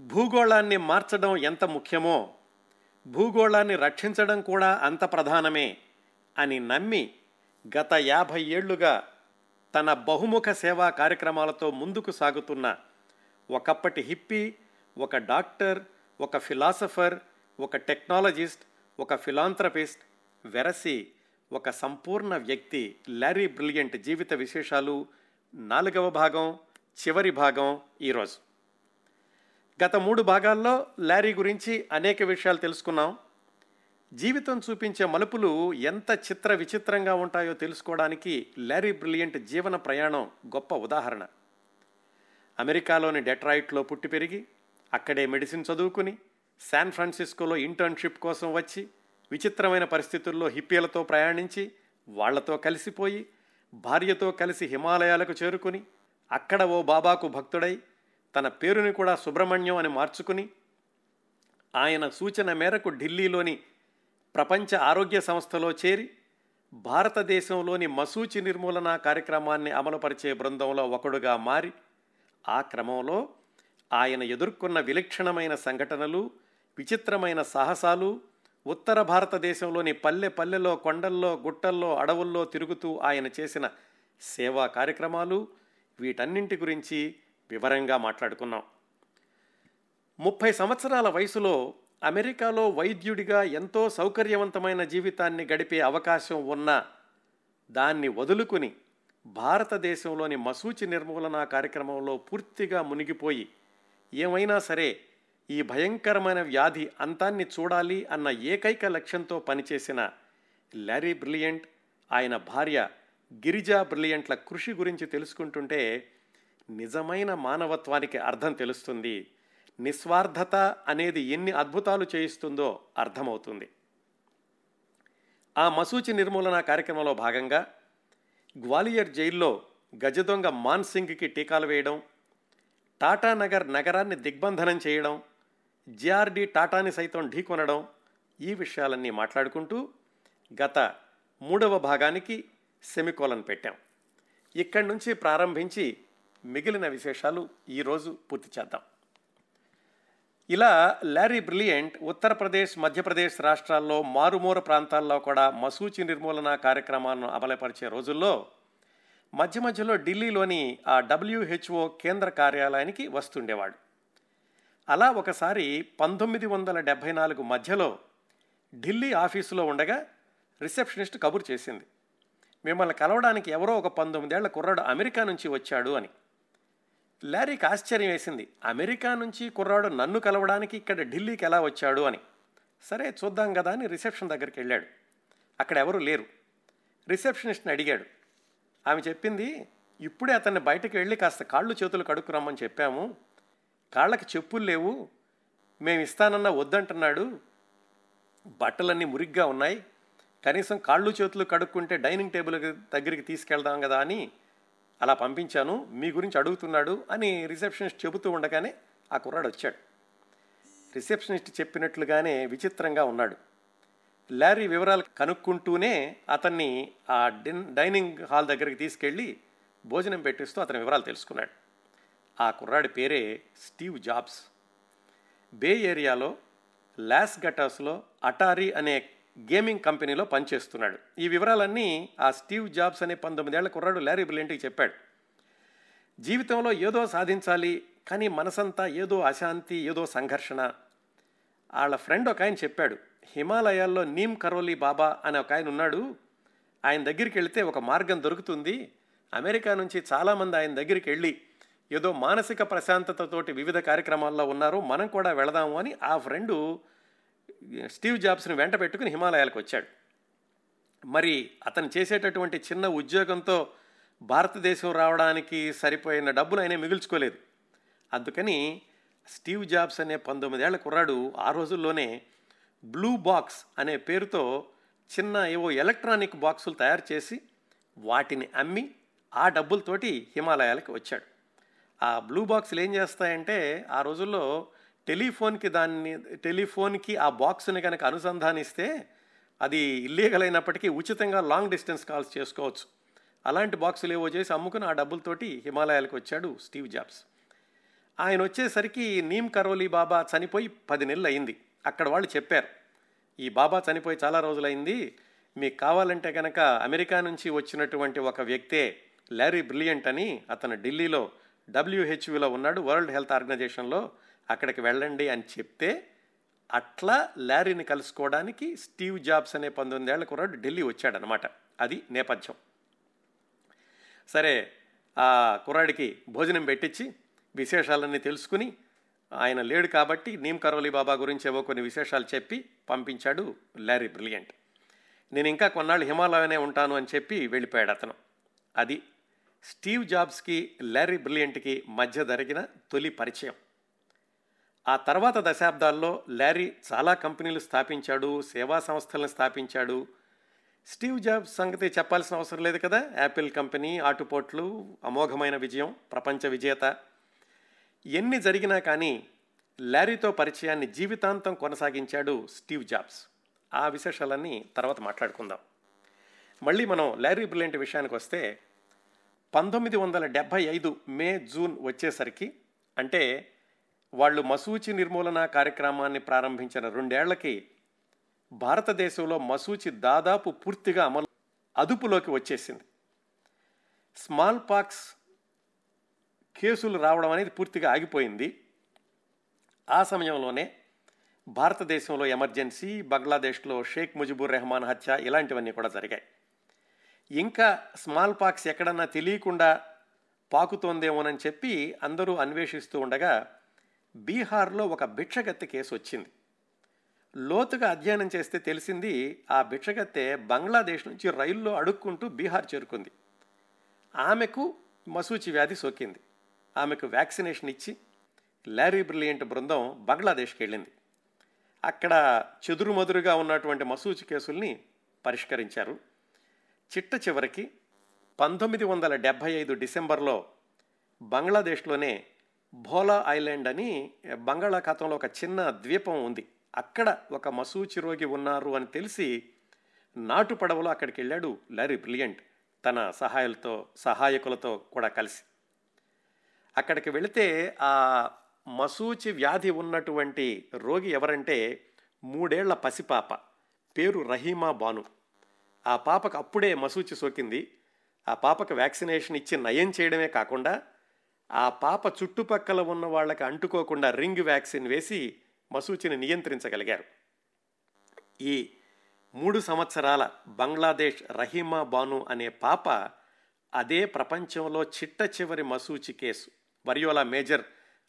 భూగోళాన్ని మార్చడం ఎంత ముఖ్యమో భూగోళాన్ని రక్షించడం కూడా అంత ప్రధానమే అని నమ్మి గత యాభై ఏళ్ళుగా తన బహుముఖ సేవా కార్యక్రమాలతో ముందుకు సాగుతున్న ఒకప్పటి హిప్పీ ఒక డాక్టర్ ఒక ఫిలాసఫర్ ఒక టెక్నాలజిస్ట్ ఒక ఫిలాంథ్రపిస్ట్ వెరసి ఒక సంపూర్ణ వ్యక్తి లారీ బ్రిలియంట్ జీవిత విశేషాలు నాలుగవ భాగం చివరి భాగం ఈరోజు. గత మూడు భాగాల్లో లారీ గురించి అనేక విషయాలు తెలుసుకున్నాం. జీవితం చూపించే మలుపులు ఎంత చిత్ర విచిత్రంగా ఉంటాయో తెలుసుకోవడానికి లారీ బ్రిలియంట్ జీవన ప్రయాణం గొప్ప ఉదాహరణ. అమెరికాలోని డెట్రాయిట్లో పుట్టి పెరిగి అక్కడే మెడిసిన్ చదువుకుని శాన్ ఫ్రాన్సిస్కోలో ఇంటర్న్షిప్ కోసం వచ్చి విచిత్రమైన పరిస్థితుల్లో హిప్పీలతో ప్రయాణించి వాళ్ళతో కలిసిపోయి భార్యతో కలిసి హిమాలయాలకు చేరుకుని అక్కడ ఓ బాబాకు భక్తుడై తన పేరుని కూడా సుబ్రహ్మణ్యం అని మార్చుకుని ఆయన సూచన మేరకు ఢిల్లీలోని ప్రపంచ ఆరోగ్య సంస్థలో చేరి భారతదేశంలోని మసూచి నిర్మూలన కార్యక్రమాన్ని అమలుపరిచే బృందంలో ఒకడుగా మారి ఆ క్రమంలో ఆయన ఎదుర్కొన్న విలక్షణమైన సంఘటనలు విచిత్రమైన సాహసాలు ఉత్తర భారతదేశంలోని పల్లె పల్లెలో కొండల్లో గుట్టల్లో అడవుల్లో తిరుగుతూ ఆయన చేసిన సేవా కార్యక్రమాలు వీటన్నింటి గురించి వివరంగా మాట్లాడుకున్నాం. ముప్పై సంవత్సరాల వయసులో అమెరికాలో వైద్యుడిగా ఎంతో సౌకర్యవంతమైన జీవితాన్ని గడిపే అవకాశం ఉన్న దాన్ని వదులుకుని భారతదేశంలోని మసూచి నిర్మూలన కార్యక్రమంలో పూర్తిగా మునిగిపోయి ఏమైనా సరే ఈ భయంకరమైన వ్యాధి అంతాన్ని చూడాలి అన్న ఏకైక లక్ష్యంతో పనిచేసిన లారీ బ్రిలియంట్ ఆయన భార్య గిరిజా బ్రిలియంట్ల కృషి గురించి తెలుసుకుంటుంటే నిజమైన మానవత్వానికి అర్థం తెలుస్తుంది. నిస్వార్థత అనేది ఎన్ని అద్భుతాలు చేయిస్తుందో అర్థమవుతుంది. ఆ మసూచి నిర్మూలన కార్యక్రమంలో భాగంగా గ్వాలియర్ జైల్లో గజదొంగ మాన్ సింగ్కి టీకాలు వేయడం టాటానగర్ నగరాన్ని దిగ్బంధనం చేయడం జిఆర్డి టాటాని సైతం ఢీకొనడం ఈ విషయాలన్నీ మాట్లాడుకుంటూ గత మూడవ భాగానికి సెమికోలన్ పెట్టాం. ఇక్కడి నుంచి ప్రారంభించి మిగిలిన విశేషాలు ఈరోజు పూర్తి చేద్దాం. ఇలా లారీ బ్రిలియంట్ ఉత్తరప్రదేశ్ మధ్యప్రదేశ్ రాష్ట్రాల్లో మారుమూర ప్రాంతాల్లో కూడా మసూచి నిర్మూలన కార్యక్రమాలను అమలుపరిచే రోజుల్లో మధ్య మధ్యలో ఢిల్లీలోని ఆ డబ్ల్యూహెచ్ఓ కేంద్ర కార్యాలయానికి వస్తుండేవాడు. అలా ఒకసారి పంతొమ్మిది వందల డెబ్భై నాలుగు మధ్యలో ఢిల్లీ ఆఫీసులో ఉండగా రిసెప్షనిస్ట్ కబురు చేసింది. మిమ్మల్ని కలవడానికి ఎవరో ఒక పంతొమ్మిదేళ్ళ కుర్రాడు అమెరికా నుంచి వచ్చాడు అని. లారీకి ఆశ్చర్యం వేసింది. అమెరికా నుంచి కుర్రాడు నన్ను కలవడానికి ఇక్కడ ఢిల్లీకి ఎలా వచ్చాడు అని. సరే చూద్దాం కదా అని రిసెప్షన్ దగ్గరికి వెళ్ళాడు. అక్కడ ఎవరు లేరు. రిసెప్షనిస్ట్ని అడిగాడు. ఆమె చెప్పింది ఇప్పుడే అతన్ని బయటకు వెళ్ళి కాస్త కాళ్ళు చేతులు కడుక్కురమ్మని చెప్పాము. కాళ్ళకి చెప్పులు లేవు. మేము ఇస్తానన్నా వద్దంటున్నాడు. బట్టలన్నీ మురిగ్గా ఉన్నాయి. కనీసం కాళ్ళు చేతులు కడుక్కుంటే డైనింగ్ టేబుల్ దగ్గరికి తీసుకెళ్దాం కదా అని అలా పంపించాను మీ గురించి అడుగుతున్నాడు అని రిసెప్షనిస్ట్ చెబుతూ ఉండగానే ఆ కుర్రాడు వచ్చాడు. రిసెప్షనిస్ట్ చెప్పినట్లుగానే విచిత్రంగా ఉన్నాడు. లారీ వివరాలు కనుక్కుంటూనే అతన్ని ఆ డిన్ డైనింగ్ హాల్ దగ్గరికి తీసుకెళ్ళి భోజనం పెట్టిస్తూ అతని వివరాలు తెలుసుకున్నాడు. ఆ కుర్రాడి పేరే స్టీవ్ జాబ్స్. బే ఏరియాలో లాస్ గటాస్లో అటారీ అనే గేమింగ్ కంపెనీలో పనిచేస్తున్నాడు. ఈ వివరాలన్నీ ఆ స్టీవ్ జాబ్స్ అనే పంతొమ్మిదేళ్ళ కుర్రాడు లారీ బ్రిలియంట్కి చెప్పాడు. జీవితంలో ఏదో సాధించాలి కానీ మనసంతా ఏదో అశాంతి ఏదో సంఘర్షణ. వాళ్ళ ఫ్రెండ్ ఒక ఆయన చెప్పాడు హిమాలయాల్లో నీమ్ కరోలి బాబా అనే ఒక ఆయన ఉన్నాడు. ఆయన దగ్గరికి వెళితే ఒక మార్గం దొరుకుతుంది. అమెరికా నుంచి చాలామంది ఆయన దగ్గరికి వెళ్ళి ఏదో మానసిక ప్రశాంతతతోటి వివిధ కార్యక్రమాల్లో ఉన్నారు మనం కూడా వెళదాము అని ఆ ఫ్రెండు స్టీవ్ జాబ్స్ని వెంట పెట్టుకుని హిమాలయాలకు వచ్చాడు. మరి అతను చేసేటటువంటి చిన్న ఉద్యోగంతో భారతదేశం రావడానికి సరిపోయిన డబ్బులు ఆయన మిగుల్చుకోలేదు. అందుకని స్టీవ్ జాబ్స్ అనే పంతొమ్మిదేళ్ళ కుర్రాడు ఆ రోజుల్లోనే బ్లూ బాక్స్ అనే పేరుతో చిన్న ఏవో ఎలక్ట్రానిక్ బాక్సులు తయారు చేసి వాటిని అమ్మి ఆ డబ్బులతోటి హిమాలయాలకు వచ్చాడు. ఆ బ్లూ బాక్సులు ఏం చేస్తాయంటే ఆ రోజుల్లో టెలిఫోన్కి దాన్ని టెలిఫోన్కి ఆ బాక్స్ని కనుక అనుసంధానిస్తే అది ఇల్లీగల్ అయినప్పటికీ ఉచితంగా లాంగ్ డిస్టెన్స్ కాల్స్ చేసుకోవచ్చు. అలాంటి బాక్సులు ఏవో చేసి అమ్ముకుని ఆ డబ్బులతోటి హిమాలయాలకు వచ్చాడు స్టీవ్ జాబ్స్. ఆయన వచ్చేసరికి నీమ్ కరోలి బాబా చనిపోయి పది నెలలు అయింది. అక్కడ వాళ్ళు చెప్పారు ఈ బాబా చనిపోయి చాలా రోజులైంది. మీకు కావాలంటే కనుక అమెరికా నుంచి వచ్చినటువంటి ఒక వ్యక్తే లారీ బ్రిలియంట్ అని అతను ఢిల్లీలో డబ్ల్యూహెచ్ఓలో ఉన్నాడు వరల్డ్ హెల్త్ ఆర్గనైజేషన్లో అక్కడికి వెళ్ళండి అని చెప్తే అట్లా లారీని కలుసుకోవడానికి స్టీవ్ జాబ్స్ అనే పంతొమ్మిదేళ్ళ కుర్రాడు ఢిల్లీ వచ్చాడనమాట. అది నేపథ్యం. సరే ఆ కుర్రాడికి భోజనం పెట్టించి విశేషాలన్నీ తెలుసుకుని ఆయన లేడు కాబట్టి నీమ్ కరోలి బాబా గురించి ఏవో కొన్ని విశేషాలు చెప్పి పంపించాడు లారీ బ్రిలియంట్. నేను ఇంకా కొన్నాళ్ళు హిమాలయనే ఉంటాను అని చెప్పి వెళ్ళిపోయాడు అతను. అది స్టీవ్ జాబ్స్కి లారీ బ్రిలియంట్కి మధ్య జరిగిన తొలి పరిచయం. ఆ తర్వాత దశాబ్దాల్లో లారీ చాలా కంపెనీలు స్థాపించాడు సేవా సంస్థలను స్థాపించాడు. స్టీవ్ జాబ్స్ సంగతి చెప్పాల్సిన అవసరం లేదు కదా? యాపిల్ కంపెనీ ఆటుపోట్లు అమోఘమైన విజయం ప్రపంచ విజేత. ఎన్ని జరిగినా కానీ లారీతో పరిచయాన్ని జీవితాంతం కొనసాగించాడు స్టీవ్ జాబ్స్. ఆ విశేషాలన్నీ తర్వాత మాట్లాడుకుందాం. మళ్ళీ మనం లారీ బ్రిలియంట్ విషయానికి వస్తే పంతొమ్మిది వందల డెబ్భై ఐదు మే జూన్ వచ్చేసరికి అంటే వాళ్ళు మసూచి నిర్మూలన కార్యక్రమాన్ని ప్రారంభించిన రెండేళ్ళకి భారతదేశంలో మసూచి దాదాపు పూర్తిగా అమలు అదుపులోకి వచ్చేసింది. స్మాల్ పాక్స్ కేసులు రావడం అనేది పూర్తిగా ఆగిపోయింది. ఆ సమయంలోనే భారతదేశంలో ఎమర్జెన్సీ బంగ్లాదేశ్లో షేక్ ముజిబుర్ రెహమాన్ హత్య ఇలాంటివన్నీ కూడా జరిగాయి. ఇంకా స్మాల్ పాక్స్ ఎక్కడన్నా తెలియకుండా పాకుతోందేమోనని చెప్పి అందరూ అన్వేషిస్తూ ఉండగా బీహార్లో ఒక భిక్షగత్తె కేసు వచ్చింది లోతుగా అధ్యయనం చేస్తే తెలిసింది ఆ భిక్షగత్తె బంగ్లాదేశ్ నుంచి రైల్లో అడుక్కుంటూ బీహార్ చేరుకుంది. ఆమెకు మసూచి వ్యాధి సోకింది. ఆమెకు వ్యాక్సినేషన్ ఇచ్చి లారీ బ్రిలియంట్ బృందం బంగ్లాదేశ్కి వెళ్ళింది. అక్కడ చెదురుమదురుగా ఉన్నటువంటి మసూచి కేసుల్ని పరిష్కరించారు. చిట్ట చివరికి పంతొమ్మిది వందల డెబ్భై ఐదు డిసెంబర్లో బంగ్లాదేశ్లోనే భోలా ఐలాండ్ అని బంగాళాఖాతంలో ఒక చిన్న ద్వీపం ఉంది. అక్కడ ఒక మసూచి రోగి ఉన్నారు అని తెలిసి నాటు పడవలో అక్కడికి వెళ్ళాడు లారీ బ్రిలియంట్. తన సహాయాలతో సహాయకులతో కూడా కలిసి. అక్కడికి వెళితే ఆ మసూచి వ్యాధి ఉన్నటువంటి రోగి ఎవరంటే మూడేళ్ళ పసిపాప పేరు రహీమా బాను. ఆ పాపకు అప్పుడే మసూచి సోకింది. ఆ పాపకు వ్యాక్సినేషన్ ఇచ్చి నయం చేయడమే కాకుండా ఆ పాప చుట్టుపక్కల ఉన్న వాళ్ళకి అంటుకోకుండా రింగ్ వ్యాక్సిన్ వేసి మసూచిని నియంత్రించగలిగారు. ఈ మూడు సంవత్సరాల బంగ్లాదేశ్ రహీమా బాను అనే పాప అదే ప్రపంచంలో చిట్ట చివరి మసూచి కేసు వరియోలా మేజర్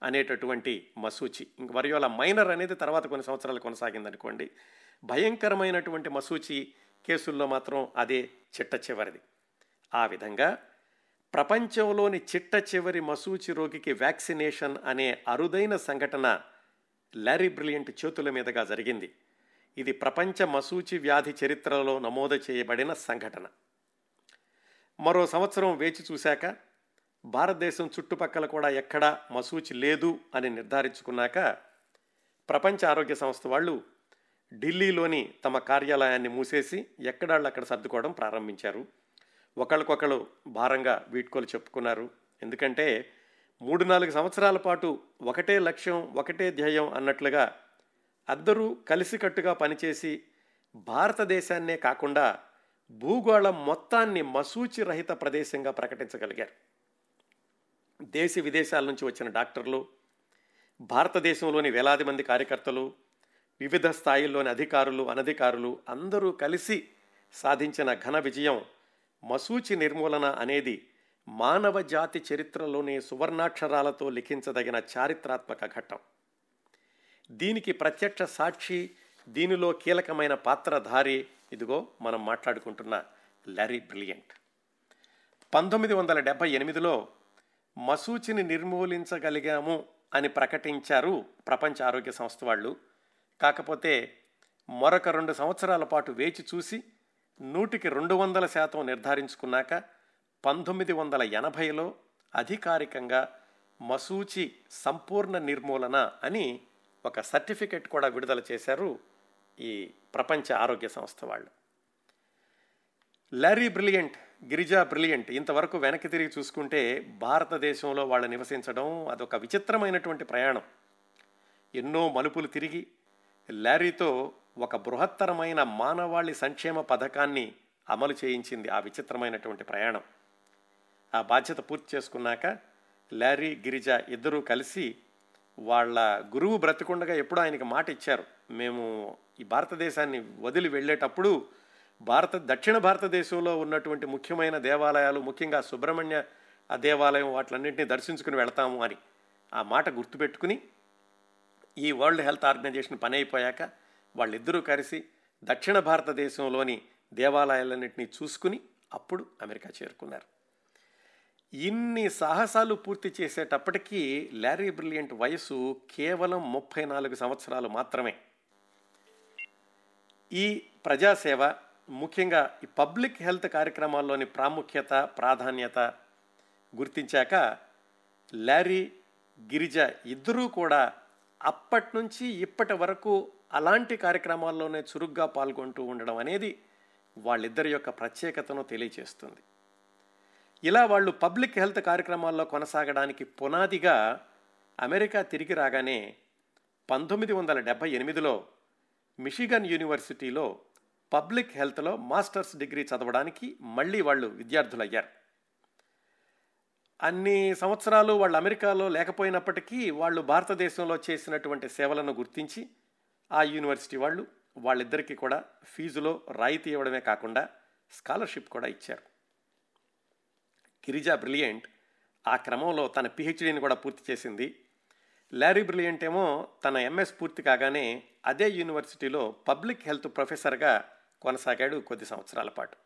అనేటటువంటి మసూచి. ఇంక వరియోలా మైనర్ అనేది తర్వాత కొన్ని సంవత్సరాలు కొనసాగిందనుకోండి. భయంకరమైనటువంటి మసూచి కేసుల్లో మాత్రం అదే చిట్ట చివరిది. ఆ విధంగా ప్రపంచంలోని చిట్ట చివరి మసూచి రోగికి వ్యాక్సినేషన్ అనే అరుదైన సంఘటన లారీ బ్రిలియంట్ చేతుల మీదుగా జరిగింది. ఇది ప్రపంచ మసూచి వ్యాధి చరిత్రలో నమోదు చేయబడిన సంఘటన. మరో సంవత్సరం వేచి చూశాక భారతదేశం చుట్టుపక్కల కూడా ఎక్కడా మసూచి లేదు అని నిర్ధారించుకున్నాక ప్రపంచ ఆరోగ్య సంస్థ వాళ్ళు ఢిల్లీలోని తమ కార్యాలయాన్ని మూసేసి ఎక్కడాళ్ళు అక్కడ సర్దుకోవడం ప్రారంభించారు. ఒకళ్ళకొకళ్ళు భారంగా వీడ్కోలు చెప్పుకున్నారు. ఎందుకంటే మూడు నాలుగు సంవత్సరాల పాటు ఒకటే లక్ష్యం ఒకటే ధ్యేయం అన్నట్లుగా అందరూ కలిసికట్టుగా పనిచేసి భారతదేశాన్నే కాకుండా భూగోళం మొత్తాన్ని మసూచి రహిత ప్రదేశంగా ప్రకటించగలిగారు. దేశ విదేశాల నుంచి వచ్చిన డాక్టర్లు భారతదేశంలోని వేలాది మంది కార్యకర్తలు వివిధ స్థాయిల్లోని అధికారులు అనధికారులు అందరూ కలిసి సాధించిన ఘన విజయం మసూచి నిర్మూలన అనేది మానవ జాతి చరిత్రలోని సువర్ణాక్షరాలతో లిఖించదగిన చారిత్రాత్మక ఘట్టం. దీనికి ప్రత్యక్ష సాక్షి దీనిలో కీలకమైన పాత్రధారి ఇదిగో మనం మాట్లాడుకుంటున్న లరీ బ్రిలియంట్. పంతొమ్మిది వందల డెబ్భై ఎనిమిదిలో మసూచిని నిర్మూలించగలిగాము అని ప్రకటించారు ప్రపంచ ఆరోగ్య సంస్థ వాళ్ళు. కాకపోతే మరొక రెండు సంవత్సరాల పాటు వేచి చూసి నూటికి రెండు వందల శాతం నిర్ధారించుకున్నాక పంతొమ్మిది వందల ఎనభైలో అధికారికంగా మసూచి సంపూర్ణ నిర్మూలన అని ఒక సర్టిఫికెట్ కూడా విడుదల చేశారు ఈ ప్రపంచ ఆరోగ్య సంస్థ వాళ్ళు. లారీ బ్రిలియంట్ గిరిజా బ్రిలియంట్ ఇంతవరకు వెనక్కి తిరిగి చూసుకుంటే భారతదేశంలో వాళ్ళు నివసించడం అదొక విచిత్రమైనటువంటి ప్రయాణం. ఎన్నో మలుపులు తిరిగి లారీతో ఒక బృహత్తరమైన మానవాళి సంక్షేమ పథకాన్ని అమలు చేయించింది ఆ విచిత్రమైనటువంటి ప్రయాణం. ఆ బాధ్యత పూర్తి చేసుకున్నాక లారీ గిరిజ ఇద్దరూ కలిసి వాళ్ళ గురువు బ్రతికుండగా ఎప్పుడూ ఆయనకి మాట ఇచ్చారు. మేము ఈ భారతదేశాన్ని వదిలి వెళ్ళేటప్పుడు భారత దక్షిణ భారతదేశంలో ఉన్నటువంటి ముఖ్యమైన దేవాలయాలు ముఖ్యంగా సుబ్రహ్మణ్య ఆ దేవాలయం వాటిలన్నింటినీ దర్శించుకుని వెళ్తాము అని ఆ మాట గుర్తుపెట్టుకుని ఈ వరల్డ్ హెల్త్ ఆర్గనైజేషన్ పని అయిపోయాక వాళ్ళిద్దరూ కలిసి దక్షిణ భారతదేశంలోని దేవాలయాలన్నింటినీ చూసుకుని అప్పుడు అమెరికా చేరుకున్నారు. ఇన్ని సాహసాలు పూర్తి చేసేటప్పటికీ లారీ బ్రిలియంట్ వయసు కేవలం ముప్పై నాలుగు సంవత్సరాలు మాత్రమే. ఈ ప్రజాసేవ ముఖ్యంగా ఈ పబ్లిక్ హెల్త్ కార్యక్రమాల్లోని ప్రాముఖ్యత ప్రాధాన్యత గుర్తించాక లారీ గిరిజ ఇద్దరూ కూడా అప్పటి నుంచి ఇప్పటి వరకు అలాంటి కార్యక్రమాల్లోనే చురుగ్గా పాల్గొంటూ ఉండడం అనేది వాళ్ళిద్దరి యొక్క ప్రత్యేకతను తెలియచేస్తుంది. ఇలా వాళ్ళు పబ్లిక్ హెల్త్ కార్యక్రమాల్లో కొనసాగడానికి పునాదిగా అమెరికా తిరిగి రాగానే పంతొమ్మిది వందల డెబ్భై ఎనిమిదిలో మిషిగన్ యూనివర్సిటీలో పబ్లిక్ హెల్త్లో మాస్టర్స్ డిగ్రీ చదవడానికి మళ్ళీ వాళ్ళు విద్యార్థులయ్యారు. అన్ని సంవత్సరాలు వాళ్ళు అమెరికాలో లేకపోయినప్పటికీ వాళ్ళు భారతదేశంలో చేసినటువంటి సేవలను గుర్తించి ఆ యూనివర్సిటీ వాళ్ళు వాళ్ళిద్దరికీ కూడా ఫీజులో రాయితీ ఇవ్వడమే కాకుండా స్కాలర్షిప్ కూడా ఇచ్చారు. గిరిజా బ్రిలియంట్ ఆ క్రమంలో తన పిహెచ్డీని కూడా పూర్తి చేసింది. లారీ బ్రిలియంట్ ఏమో తన ఎంఎస్ పూర్తి కాగానే అదే యూనివర్సిటీలో పబ్లిక్ హెల్త్ ప్రొఫెసర్గా కొనసాగాడు కొద్ది సంవత్సరాల పాటు.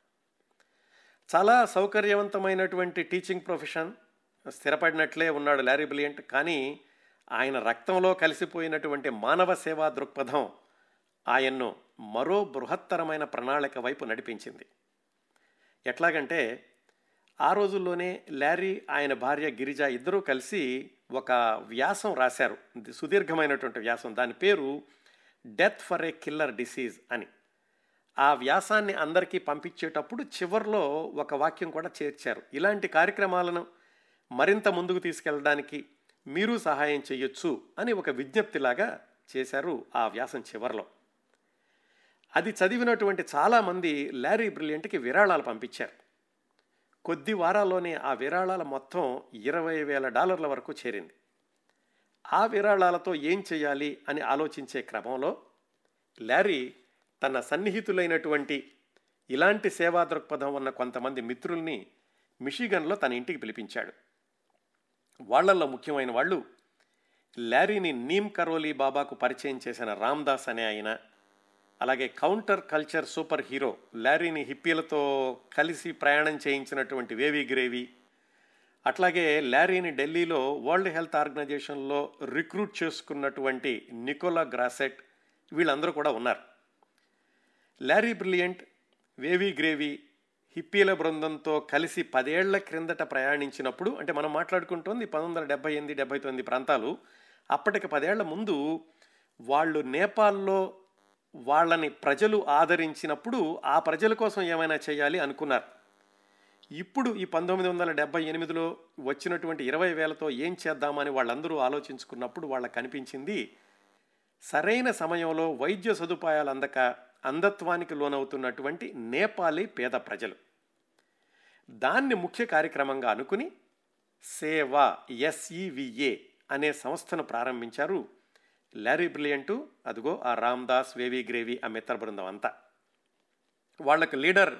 చాలా సౌకర్యవంతమైనటువంటి టీచింగ్ ప్రొఫెషన్ స్థిరపడినట్లే ఉన్నాడు లారీ బ్రిలియంట్ కానీ ఆయన రక్తంలో కలిసిపోయినటువంటి మానవ సేవా దృక్పథం ఆయన్ను మరో బృహత్తరమైన ప్రణాళిక వైపు నడిపించింది. ఎట్లాగంటే ఆ రోజుల్లోనే లారీ ఆయన భార్య గిరిజ ఇద్దరూ కలిసి ఒక వ్యాసం రాశారు. సుదీర్ఘమైనటువంటి వ్యాసం. దాని పేరు death for a killer disease అని. ఆ వ్యాసాన్ని అందరికీ పంపించేటప్పుడు చివరిలో ఒక వాక్యం కూడా చేర్చారు. ఇలాంటి కార్యక్రమాలను మరింత ముందుకు తీసుకెళ్ళడానికి మీరు సహాయం చేయొచ్చు అని ఒక విజ్ఞప్తిలాగా చేశారు ఆ వ్యాసం చివరిలో. అది చదివినటువంటి చాలామంది లారీ బ్రిలియంట్కి విరాళాలు పంపించారు. కొద్ది వారాల్లోనే ఆ విరాళాల మొత్తం ఇరవై వేల డాలర్ల వరకు చేరింది. ఆ విరాళాలతో ఏం చేయాలి అని ఆలోచించే క్రమంలో లారీ తన సన్నిహితులైనటువంటి ఇలాంటి సేవా దృక్పథం ఉన్న కొంతమంది మిత్రుల్ని మిషిగన్లో తన ఇంటికి పిలిపించాడు. వాళ్ళల్లో ముఖ్యమైన వాళ్ళు లారీని నీమ్ కరోలీ బాబాకు పరిచయం చేసిన రామ్దాస్ అనే ఆయన అలాగే కౌంటర్ కల్చర్ సూపర్ హీరో లారీని హిప్పీలతో కలిసి ప్రయాణం చేయించినటువంటి వేవి గ్రేవీ అట్లాగే లారీని ఢిల్లీలో వరల్డ్ హెల్త్ ఆర్గనైజేషన్లో రిక్రూట్ చేసుకున్నటువంటి నికోలా గ్రాసెట్ వీళ్ళందరూ కూడా ఉన్నారు. లారీ బ్రిలియంట్ వేవి గ్రేవీ హిప్పీల బృందంతో కలిసి పదేళ్ళ క్రిందట ప్రయాణించినప్పుడు అంటే మనం మాట్లాడుకుంటోంది పంతొమ్మిది వందల డెబ్బై ఎనిమిది డెబ్బై తొమ్మిది ప్రాంతాలు అప్పటికి పదేళ్ళ ముందు వాళ్ళు నేపాల్లో వాళ్ళని ప్రజలు ఆదరించినప్పుడు ఆ ప్రజల కోసం ఏమైనా చేయాలి అనుకున్నారు. ఇప్పుడు ఈ పంతొమ్మిది వందల డెబ్బై ఎనిమిదిలో వచ్చినటువంటి ఇరవై వేలతో ఏం చేద్దామని వాళ్ళందరూ ఆలోచించుకున్నప్పుడు వాళ్ళ కనిపించింది సరైన సమయంలో వైద్య సదుపాయాలు అందక అంధత్వానికి లోనవుతున్నటువంటి నేపాలీ పేద ప్రజలు. దాన్ని ముఖ్య కార్యక్రమంగా అనుకుని సేవా ఎస్ఈవిఏ అనే సంస్థను ప్రారంభించారు లారీ బ్రిలియంటు అదిగో ఆ రామ్దాస్ వేవి గ్రేవి ఆ మిత్ర బృందం అంతా. వాళ్ళకు లీడర్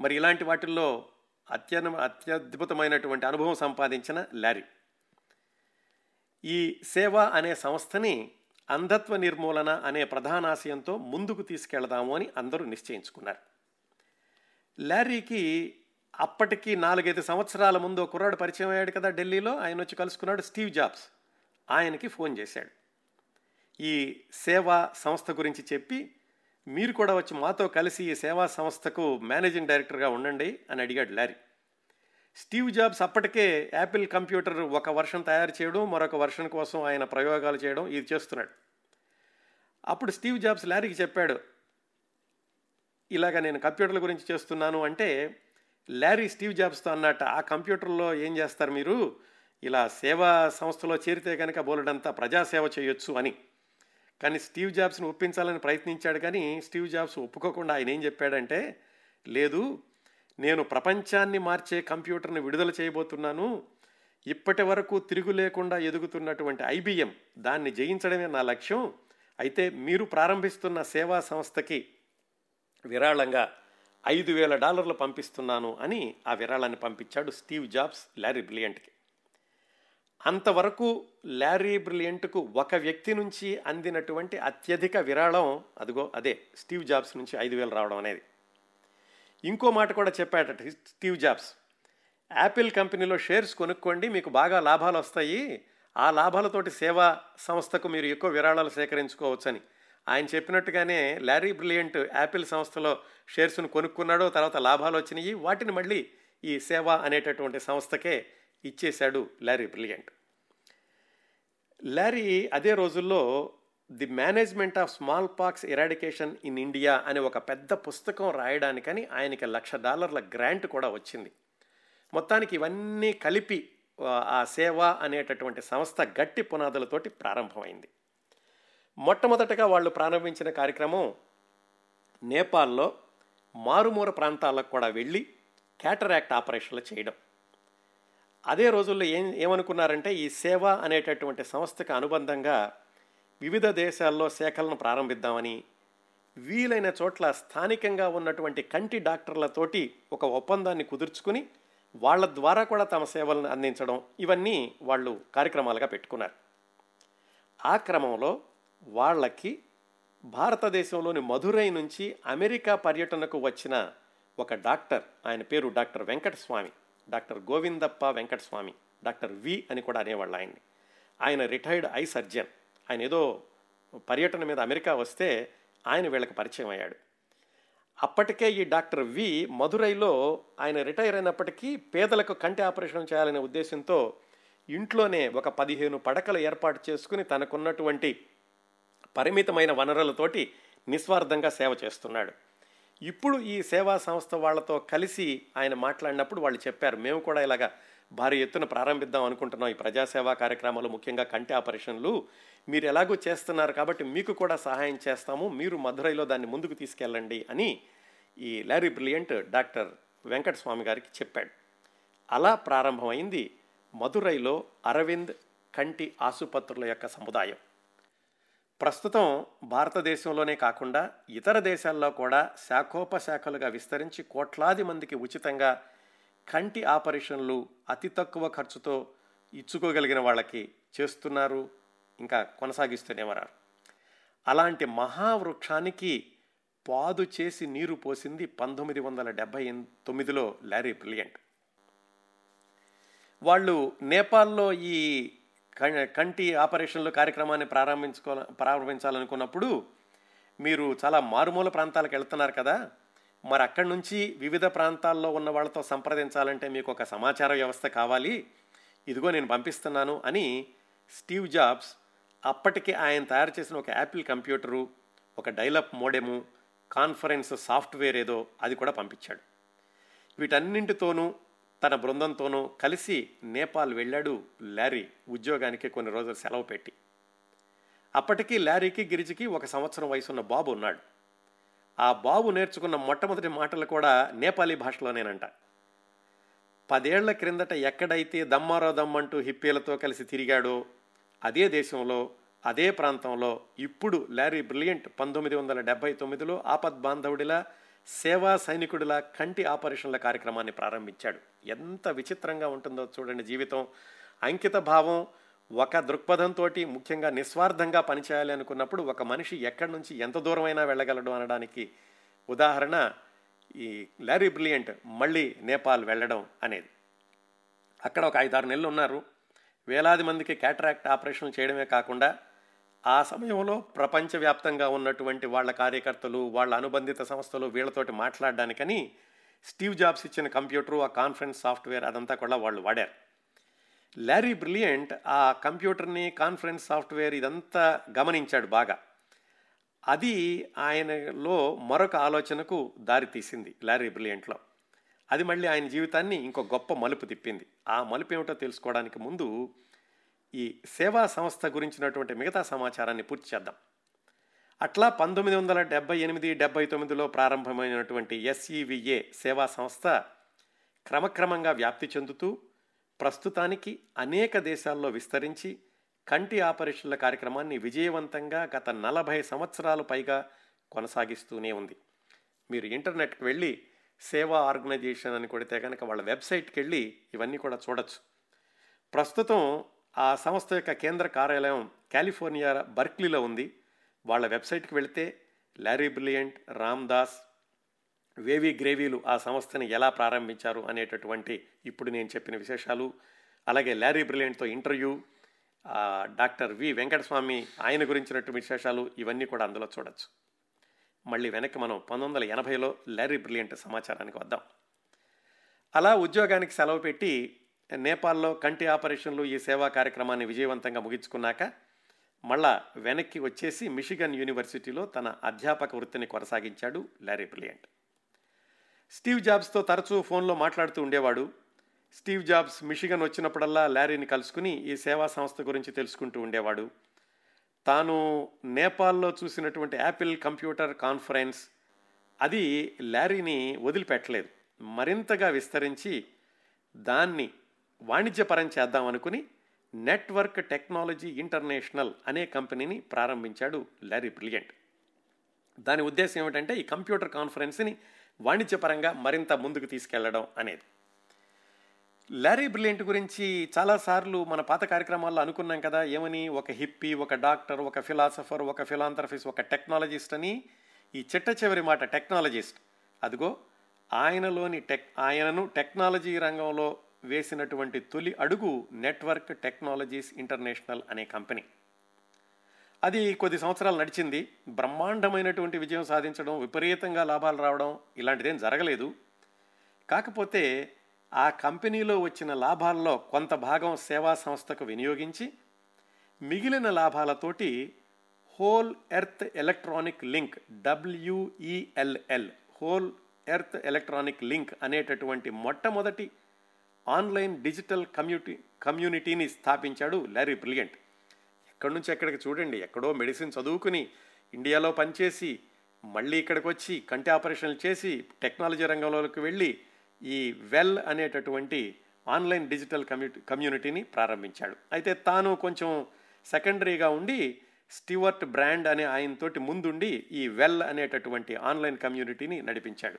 మరి ఇలాంటి వాటిల్లో అత్యన అత్యద్భుతమైనటువంటి అనుభవం సంపాదించిన లారీ. ఈ సేవ అనే సంస్థని అంధత్వ నిర్మూలన అనే ప్రధానాశయంతో ముందుకు తీసుకెళ్దాము అని అందరూ నిశ్చయించుకున్నారు. లారీకి అప్పటికి నాలుగైదు సంవత్సరాల ముందు కుర్రాడు పరిచయం అయ్యాడు కదా ఢిల్లీలో. ఆయన వచ్చి కలుసుకున్నాడు స్టీవ్ జాబ్స్. ఆయనకి ఫోన్ చేశాడు. ఈ సేవా సంస్థ గురించి చెప్పి మీరు కూడా వచ్చి మాతో కలిసి ఈ సేవా సంస్థకు మేనేజింగ్ డైరెక్టర్గా ఉండండి అని అడిగాడు లారీ. స్టీవ్ జాబ్స్ అప్పటికే యాపిల్ కంప్యూటర్ ఒక వర్షన్ తయారు చేయడం మరొక వర్షన్ కోసం ఆయన ప్రయోగాలు చేయడం ఇది చేస్తున్నాడు. అప్పుడు స్టీవ్ జాబ్స్ ల్యారీకి చెప్పాడు ఇలాగ నేను కంప్యూటర్ల గురించి చేస్తున్నాను అంటే ల్యారీ స్టీవ్ జాబ్స్తో అన్నట్ట ఆ కంప్యూటర్లో ఏం చేస్తారు మీరు? ఇలా సేవా సంస్థలో చేరితే కనుక బోలెడంతా ప్రజాసేవ చేయొచ్చు అని. కానీ స్టీవ్ జాబ్స్ని ఒప్పించాలని ప్రయత్నించాడు కానీ స్టీవ్ జాబ్స్ ఒప్పుకోకుండా ఆయన ఏం చెప్పాడంటే లేదు నేను ప్రపంచాన్ని మార్చే కంప్యూటర్ని విడుదల చేయబోతున్నాను. ఇప్పటి వరకు తిరుగు లేకుండా ఎదుగుతున్నటువంటి ఐబిఎం దాన్ని జయించడమే నా లక్ష్యం. అయితే మీరు ప్రారంభిస్తున్న సేవా సంస్థకి విరాళంగా ఐదు వేల డాలర్లు పంపిస్తున్నాను అని ఆ విరాళాన్ని పంపించాడు స్టీవ్ జాబ్స్ ల్యారీ బ్రిలియంట్కి. అంతవరకు ల్యారీ బ్రిలియంట్కు ఒక వ్యక్తి నుంచి అందినటువంటి అత్యధిక విరాళం అదిగో అదే స్టీవ్ జాబ్స్ నుంచి ఐదు వేలు రావడం అనేది. ఇంకో మాట కూడా చెప్పాడట స్టీవ్ జాబ్స్. యాపిల్ కంపెనీలో షేర్స్ కొనుక్కోండి మీకు బాగా లాభాలు వస్తాయి. ఆ లాభాలతోటి సేవా సంస్థకు మీరు ఎక్కువ విరాళాలు సేకరించుకోవచ్చని. ఆయన చెప్పినట్టుగానే లారీ బ్రిలియంట్ యాపిల్ సంస్థలో షేర్స్ను కొనుక్కున్నాడో తర్వాత లాభాలు వచ్చినాయి. వాటిని మళ్ళీ ఈ సేవ అనేటటువంటి సంస్థకే ఇచ్చేశాడు లారీ బ్రిలియంట్. లారీ అదే రోజుల్లో the management of smallpox eradication in India అనే ఒక పెద్ద పుస్తకం రాయడానికని ఆయనకి లక్ష డాలర్ల గ్రాంట్ కూడా వచ్చింది. మొత్తానికి ఇవన్నీ కలిపి ఆ సేవ అనేటటువంటి సంస్థ గట్టి పునాదులతోటి ప్రారంభమైంది. మొట్టమొదటగా వాళ్ళు ప్రారంభించిన కార్యక్రమం నేపాల్లో మారుమూర ప్రాంతాలకు కూడా వెళ్ళి క్యాటరాక్ట్ ఆపరేషన్లు చేయడం. అదే రోజుల్లో ఏం ఏమనుకున్నారంటే ఈ సేవ అనేటటువంటి సంస్థకు అనుబంధంగా వివిధ దేశాల్లో శాఖలను ప్రారంభిద్దామని వీలైన చోట్ల స్థానికంగా ఉన్నటువంటి కంటి డాక్టర్లతోటి ఒక ఒప్పందాన్ని కుదుర్చుకుని వాళ్ళ ద్వారా కూడా తమ సేవలను అందించడం ఇవన్నీ వాళ్ళు కార్యక్రమాలుగా పెట్టుకున్నారు. ఆ క్రమంలో వాళ్ళకి భారతదేశంలోని మధురై నుంచి అమెరికా పర్యటనకు వచ్చిన ఒక డాక్టర్ ఆయన పేరు doctor Venkataswamy doctor Govindappa Venkataswamy doctor V అని కూడా అనేవాళ్ళు ఆయన్ని. ఆయన రిటైర్డ్ ఐ సర్జన్. ఆయన ఏదో పర్యటన మీద అమెరికా వస్తే ఆయన వీళ్ళకి పరిచయం అయ్యాడు. అప్పటికే ఈ డాక్టర్ వి మధురైలో ఆయన రిటైర్ అయినప్పటికీ పేదలకు కంటి ఆపరేషన్ చేయాలనే ఉద్దేశంతో ఇంట్లోనే ఒక పదిహేను పడకలు ఏర్పాటు చేసుకుని తనకున్నటువంటి పరిమితమైన వనరులతోటి నిస్వార్థంగా సేవ చేస్తున్నాడు. ఇప్పుడు ఈ సేవా సంస్థ వాళ్ళతో కలిసి ఆయన మాట్లాడినప్పుడు వాళ్ళు చెప్పారు మేము కూడా ఇలాగా భారీ ఎత్తున ప్రారంభిద్దాం అనుకుంటున్నాం ఈ ప్రజాసేవా కార్యక్రమాలు ముఖ్యంగా కంటి ఆపరేషన్లు. మీరు ఎలాగో చేస్తున్నారు కాబట్టి మీకు కూడా సహాయం చేస్తాము. మీరు మధురైలో దాన్ని ముందుకు తీసుకెళ్ళండి అని ఈ లారీ బ్రిలియంట్ డాక్టర్ వెంకటస్వామి గారికి చెప్పాడు. అలా ప్రారంభమైంది మధురైలో అరవింద్ కంటి ఆసుపత్రుల యొక్క సముదాయం. ప్రస్తుతం భారతదేశంలోనే కాకుండా ఇతర దేశాల్లో కూడా శాఖోపశాఖలుగా విస్తరించి కోట్లాది మందికి ఉచితంగా కంటి ఆపరేషన్లు అతి తక్కువ ఖర్చుతో ఇచ్చుకోగలిగిన వాళ్ళకి చేస్తున్నారు ఇంకా కొనసాగిస్తూనేవారు అలాంటి మహావృక్షానికి పాదు చేసి నీరు పోసింది పంతొమ్మిది వందల డెబ్భై తొమ్మిదిలో లారీ బ్రిలియంట్. వాళ్ళు నేపాల్లో ఈ కంటి ఆపరేషన్లు కార్యక్రమాన్ని ప్రారంభించుకో ప్రారంభించాలనుకున్నప్పుడు మీరు చాలా మారుమూల ప్రాంతాలకు వెళ్తున్నారు కదా మరి అక్కడి నుంచి వివిధ ప్రాంతాల్లో ఉన్న వాళ్ళతో సంప్రదించాలంటే మీకు ఒక సమాచార వ్యవస్థ కావాలి. ఇదిగో నేను పంపిస్తున్నాను అని స్టీవ్ జాబ్స్ అప్పటికి ఆయన తయారు చేసిన ఒక యాపిల్ కంప్యూటరు ఒక డైలప్ మోడెము కాన్ఫరెన్స్ సాఫ్ట్వేర్ ఏదో అది కూడా పంపించాడు. వీటన్నింటితోనూ తన బృందంతోనూ కలిసి నేపాల్ వెళ్ళాడు ల్యారీ ఉద్యోగానికి కొన్ని రోజులు సెలవు పెట్టి. అప్పటికి ల్యారీకి గిరిజికి ఒక సంవత్సరం వయసున్న బాబు ఉన్నాడు. ఆ బాబు నేర్చుకున్న మొట్టమొదటి మాటలు కూడా నేపాలీ భాషలోనేనంట. పదేళ్ళ క్రిందట ఎక్కడైతే దమ్మారో దమ్మంటూ హిప్పీలతో కలిసి తిరిగాడో అదే దేశంలో అదే ప్రాంతంలో ఇప్పుడు లారీ బ్రిలియంట్ పంతొమ్మిది వందల డెబ్బై తొమ్మిదిలో ఆపద్ బాంధవుడిలా సేవా సైనికుడిలా కంటి ఆపరేషన్ల కార్యక్రమాన్ని ప్రారంభించాడు. ఎంత విచిత్రంగా ఉంటుందో చూడండి జీవితం. అంకిత భావం ఒక దృక్పథంతో ముఖ్యంగా నిస్వార్థంగా పనిచేయాలి అనుకున్నప్పుడు ఒక మనిషి ఎక్కడి నుంచి ఎంత దూరమైనా వెళ్ళగలడు అనడానికి ఉదాహరణ ఈ లారీ బ్రిలియంట్ మళ్ళీ నేపాల్ వెళ్ళడం అనేది. అక్కడ ఒక ఐదారు నెలలు ఉన్నారు. వేలాది మందికి క్యాటరాక్ట్ ఆపరేషన్ చేయడమే కాకుండా ఆ సమయంలో ప్రపంచవ్యాప్తంగా ఉన్నటువంటి వాళ్ళ కార్యకర్తలు వాళ్ళ అనుబంధిత సంస్థలు వీళ్ళతోటి మాట్లాడడానికని స్టీవ్ జాబ్స్ ఇచ్చిన కంప్యూటరు ఆ కాన్ఫరెన్స్ సాఫ్ట్వేర్ అదంతా కూడా వాళ్ళు వాడారు. ల్యారీ బ్రిలియంట్ ఆ కంప్యూటర్ని కాన్ఫరెన్స్ సాఫ్ట్వేర్ ఇదంతా గమనించాడు బాగా. అది ఆయనలో మరొక ఆలోచనకు దారితీసింది లారీ బ్రిలియంట్లో. అది మళ్ళీ ఆయన జీవితాన్ని ఇంకో గొప్ప మలుపు తిప్పింది. ఆ మలుపు ఏమిటో తెలుసుకోవడానికి ముందు ఈ సేవా సంస్థ గురించినటువంటి మిగతా సమాచారాన్ని పూర్తి చేద్దాం. అట్లా పంతొమ్మిది వందల డెబ్బై ఎనిమిది డెబ్బై తొమ్మిదిలో ప్రారంభమైనటువంటి ఎస్ఈవిఏ సేవా సంస్థ క్రమక్రమంగా వ్యాప్తి చెందుతూ ప్రస్తుతానికి అనేక దేశాల్లో విస్తరించి కంటి ఆపరేషన్ల కార్యక్రమాన్ని విజయవంతంగా గత నలభై సంవత్సరాలు పైగా కొనసాగిస్తూనే ఉంది. మీరు ఇంటర్నెట్కి వెళ్ళి సేవా ఆర్గనైజేషన్ అని కొడితే కనుక వాళ్ళ వెబ్సైట్కి వెళ్ళి ఇవన్నీ కూడా చూడొచ్చు. ప్రస్తుతం ఆ సంస్థ యొక్క కేంద్ర కార్యాలయం కాలిఫోర్నియా బర్క్లీలో ఉంది. వాళ్ళ వెబ్సైట్కి వెళితే Larry Brilliant Ram Das Wavy గ్రేవీలు ఆ సంస్థని ఎలా ప్రారంభించారు అనేటటువంటి ఇప్పుడు నేను చెప్పిన విశేషాలు అలాగే లారీ బ్రిలియంట్తో ఇంటర్వ్యూ డాక్టర్ వి వెంకటస్వామి ఆయన గురించినట్టు విశేషాలు ఇవన్నీ కూడా అందులో చూడొచ్చు. మళ్ళీ వెనక్కి మనం పంతొమ్మిది వందల ఎనభైలో లారీ బ్రిలియంట్ సమాచారానికి వద్దాం. అలా ఉద్యోగానికి సెలవు పెట్టి నేపాల్లో కంటి ఆపరేషన్లు ఈ సేవా కార్యక్రమాన్ని విజయవంతంగా ముగించుకున్నాక మళ్ళా వెనక్కి వచ్చేసి మిషిగన్ యూనివర్సిటీలో తన అధ్యాపక వృత్తిని కొనసాగించాడు లారీ బ్రిలియంట్. స్టీవ్ జాబ్స్తో తరచూ ఫోన్లో మాట్లాడుతూ ఉండేవాడు. స్టీవ్ జాబ్స్ మిషిగన్ వచ్చినప్పుడల్లా లారీని కలుసుకుని ఈ సేవా సంస్థ గురించి తెలుసుకుంటూ ఉండేవాడు. తాను నేపాల్లో చూసినటువంటి యాపిల్ కంప్యూటర్ కాన్ఫరెన్స్ అది లారీని వదిలిపెట్టలేదు. మరింతగా విస్తరించి దాన్ని వాణిజ్యపరం చేద్దామనుకుని నెట్వర్క్ టెక్నాలజీ ఇంటర్నేషనల్ అనే కంపెనీని ప్రారంభించాడు లారీ బ్రిలియంట్. దాని ఉద్దేశం ఏమిటంటే ఈ కంప్యూటర్ కాన్ఫరెన్స్ని వాణిజ్యపరంగా మరింత ముందుకు తీసుకెళ్ళడం అనేది. లారీ బ్రిలియంట్ గురించి చాలాసార్లు మన పాత కార్యక్రమాల్లో అనుకున్నాం కదా ఏమని? ఒక హిప్పీ ఒక డాక్టర్ ఒక ఫిలాసఫర్ ఒక ఫిలాంథ్రఫిస్ట్ ఒక టెక్నాలజిస్ట్ అని ఈ చిట్ట చివరి మాట టెక్నాలజిస్ట్. అదిగో ఆయనలోని టెక్ ఆయనను టెక్నాలజీ రంగంలో వేసినటువంటి తొలి అడుగు నెట్వర్క్ టెక్నాలజీస్ ఇంటర్నేషనల్ అనే కంపెనీ. అది కొద్ది సంవత్సరాలు నడిచింది. బ్రహ్మాండమైనటువంటి విజయం సాధించడం విపరీతంగా లాభాలు రావడం ఇలాంటిదేం జరగలేదు. కాకపోతే ఆ కంపెనీలో వచ్చిన లాభాల్లో కొంత భాగం సేవా సంస్థకు వినియోగించి మిగిలిన లాభాలతోటి Whole Earth Electronic Link W E L L Whole Earth Electronic Link అనేటటువంటి మొట్టమొదటి ఆన్లైన్ డిజిటల్ కమ్యూనిటీ కమ్యూనిటీని స్థాపించాడు లారీ బ్రిలియంట్. ఇక్కడి నుంచి ఎక్కడికి చూడండి. ఎక్కడో మెడిసిన్ చదువుకుని ఇండియాలో పనిచేసి మళ్ళీ ఇక్కడికి వచ్చి కంటి ఆపరేషన్లు చేసి టెక్నాలజీ రంగంలోకి వెళ్ళి ఈ వెల్ అనేటటువంటి ఆన్లైన్ డిజిటల్ కమ్యూ కమ్యూనిటీని ప్రారంభించాడు. అయితే తాను కొంచెం సెకండరీగా ఉండి స్టీవర్ట్ బ్రాండ్ అనే ఆయనతోటి ముందుండి ఈ వెల్ అనేటటువంటి ఆన్లైన్ కమ్యూనిటీని నడిపించాడు.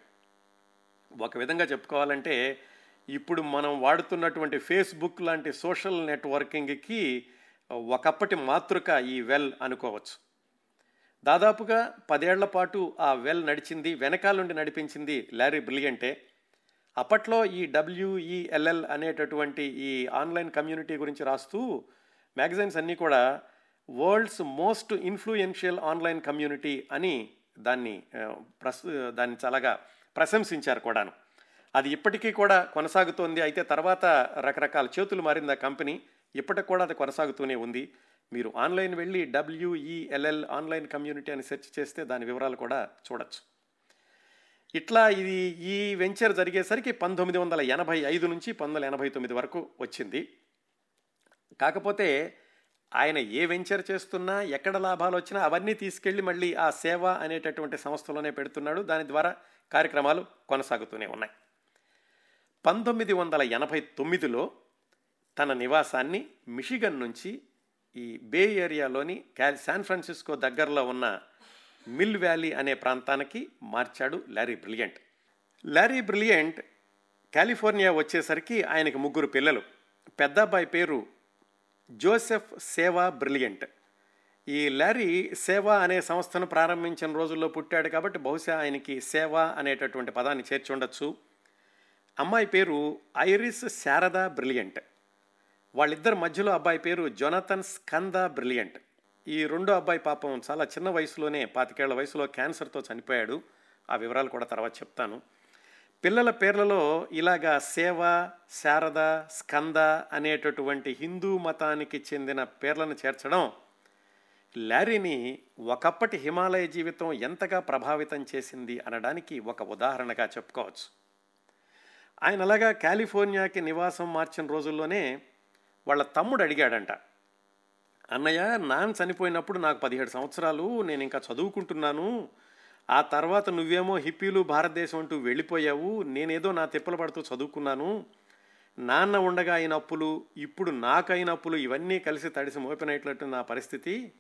ఒక విధంగా చెప్పుకోవాలంటే ఇప్పుడు మనం వాడుతున్నటువంటి ఫేస్బుక్ లాంటి సోషల్ నెట్వర్కింగ్కి ఒకప్పటి మాతృక ఈ వెల్ అనుకోవచ్చు. దాదాపుగా పదేళ్ళ పాటు ఆ వెల్ నడిచింది వెనకాల నుండి నడిపించింది లారీ బ్రిలియంటే అప్పట్లో ఈ డబ్ల్యూఈఎల్ఎల్ అనేటటువంటి ఈ ఆన్లైన్ కమ్యూనిటీ గురించి రాస్తూ మ్యాగజైన్స్ అన్నీ కూడా world's most influential online community అని దాన్ని ప్రస్తు దాన్ని చాలాగా ప్రశంసించారు కూడాను. అది ఇప్పటికీ కూడా కొనసాగుతోంది. అయితే తర్వాత రకరకాల చేతులు మారింది ఆ కంపెనీ. ఇప్పటికి కూడా అది కొనసాగుతూనే ఉంది. మీరు ఆన్లైన్ వెళ్ళి W E L L online community అని సెర్చ్ చేస్తే దాని వివరాలు కూడా చూడొచ్చు. ఇట్లా ఇది ఈ వెంచర్ జరిగేసరికి పంతొమ్మిది వందల ఎనభై ఐదు నుంచి పంతొమ్మిది వందల ఎనభై తొమ్మిది వరకు వచ్చింది. కాకపోతే ఆయన ఏ వెంచర్ చేస్తున్నా ఎక్కడ లాభాలు వచ్చినా అవన్నీ తీసుకెళ్ళి మళ్ళీ ఆ సేవ అనేటటువంటి సంస్థలోనే పెడుతున్నాడు. దాని ద్వారా కార్యక్రమాలు కొనసాగుతూనే ఉన్నాయి. పంతొమ్మిది వందల ఎనభై తొమ్మిదిలో తన నివాసాన్ని మిషిగన్ నుంచి ఈ బే ఏరియాలోని క్యాల్ శాన్ ఫ్రాన్సిస్కో దగ్గరలో ఉన్న మిల్ వ్యాలీ అనే ప్రాంతానికి మార్చాడు Larry Brilliant. Larry Brilliant California వచ్చేసరికి ఆయనకు ముగ్గురు పిల్లలు. పెద్ద అబ్బాయి పేరు జోసెఫ్ సేవా బ్రిలియంట్. ఈ లారీ సేవ అనే సంస్థను ప్రారంభించిన రోజుల్లో పుట్టాడు కాబట్టి బహుశా ఆయనకి సేవ అనేటటువంటి పదాన్ని చేర్చి ఉండొచ్చు. అమ్మాయి పేరు ఐరిస్ శారదా బ్రిలియంట్. వాళ్ళిద్దరి మధ్యలో అబ్బాయి పేరు జొనథన్ స్కంద బ్రిలియంట్. ఈ రెండో అబ్బాయి పాపం చాలా చిన్న వయసులోనే పాతికేళ్ళ వయసులో క్యాన్సర్తో చనిపోయాడు. ఆ వివరాలు కూడా తర్వాత చెప్తాను. పిల్లల పేర్లలో ఇలాగా సేవ శారద స్కంద అనేటటువంటి హిందూ మతానికి చెందిన పేర్లను చేర్చడం లారీని ఒకప్పటి హిమాలయ జీవితం ఎంతగా ప్రభావితం చేసింది అనడానికి ఒక ఉదాహరణగా చెప్పుకోవచ్చు. ఆయన అలాగా కాలిఫోర్నియాకి నివాసం మార్చిన రోజుల్లోనే వాళ్ళ తమ్ముడు అడిగాడంట అన్నయ్య నాన్న చనిపోయినప్పుడు నాకు పదిహేడు సంవత్సరాలు నేను ఇంకా చదువుకుంటున్నాను. ఆ తర్వాత నువ్వేమో హిప్పీలు భారతదేశం అంటూ వెళ్ళిపోయావు. నేనేదో నా తిప్పలు పడుతూ చదువుకున్నాను. నాన్న ఉండగా అయిన అప్పులు ఇప్పుడు నాకైన అప్పులు ఇవన్నీ కలిసి తడిసి మోపినట్లట్టు నా పరిస్థితి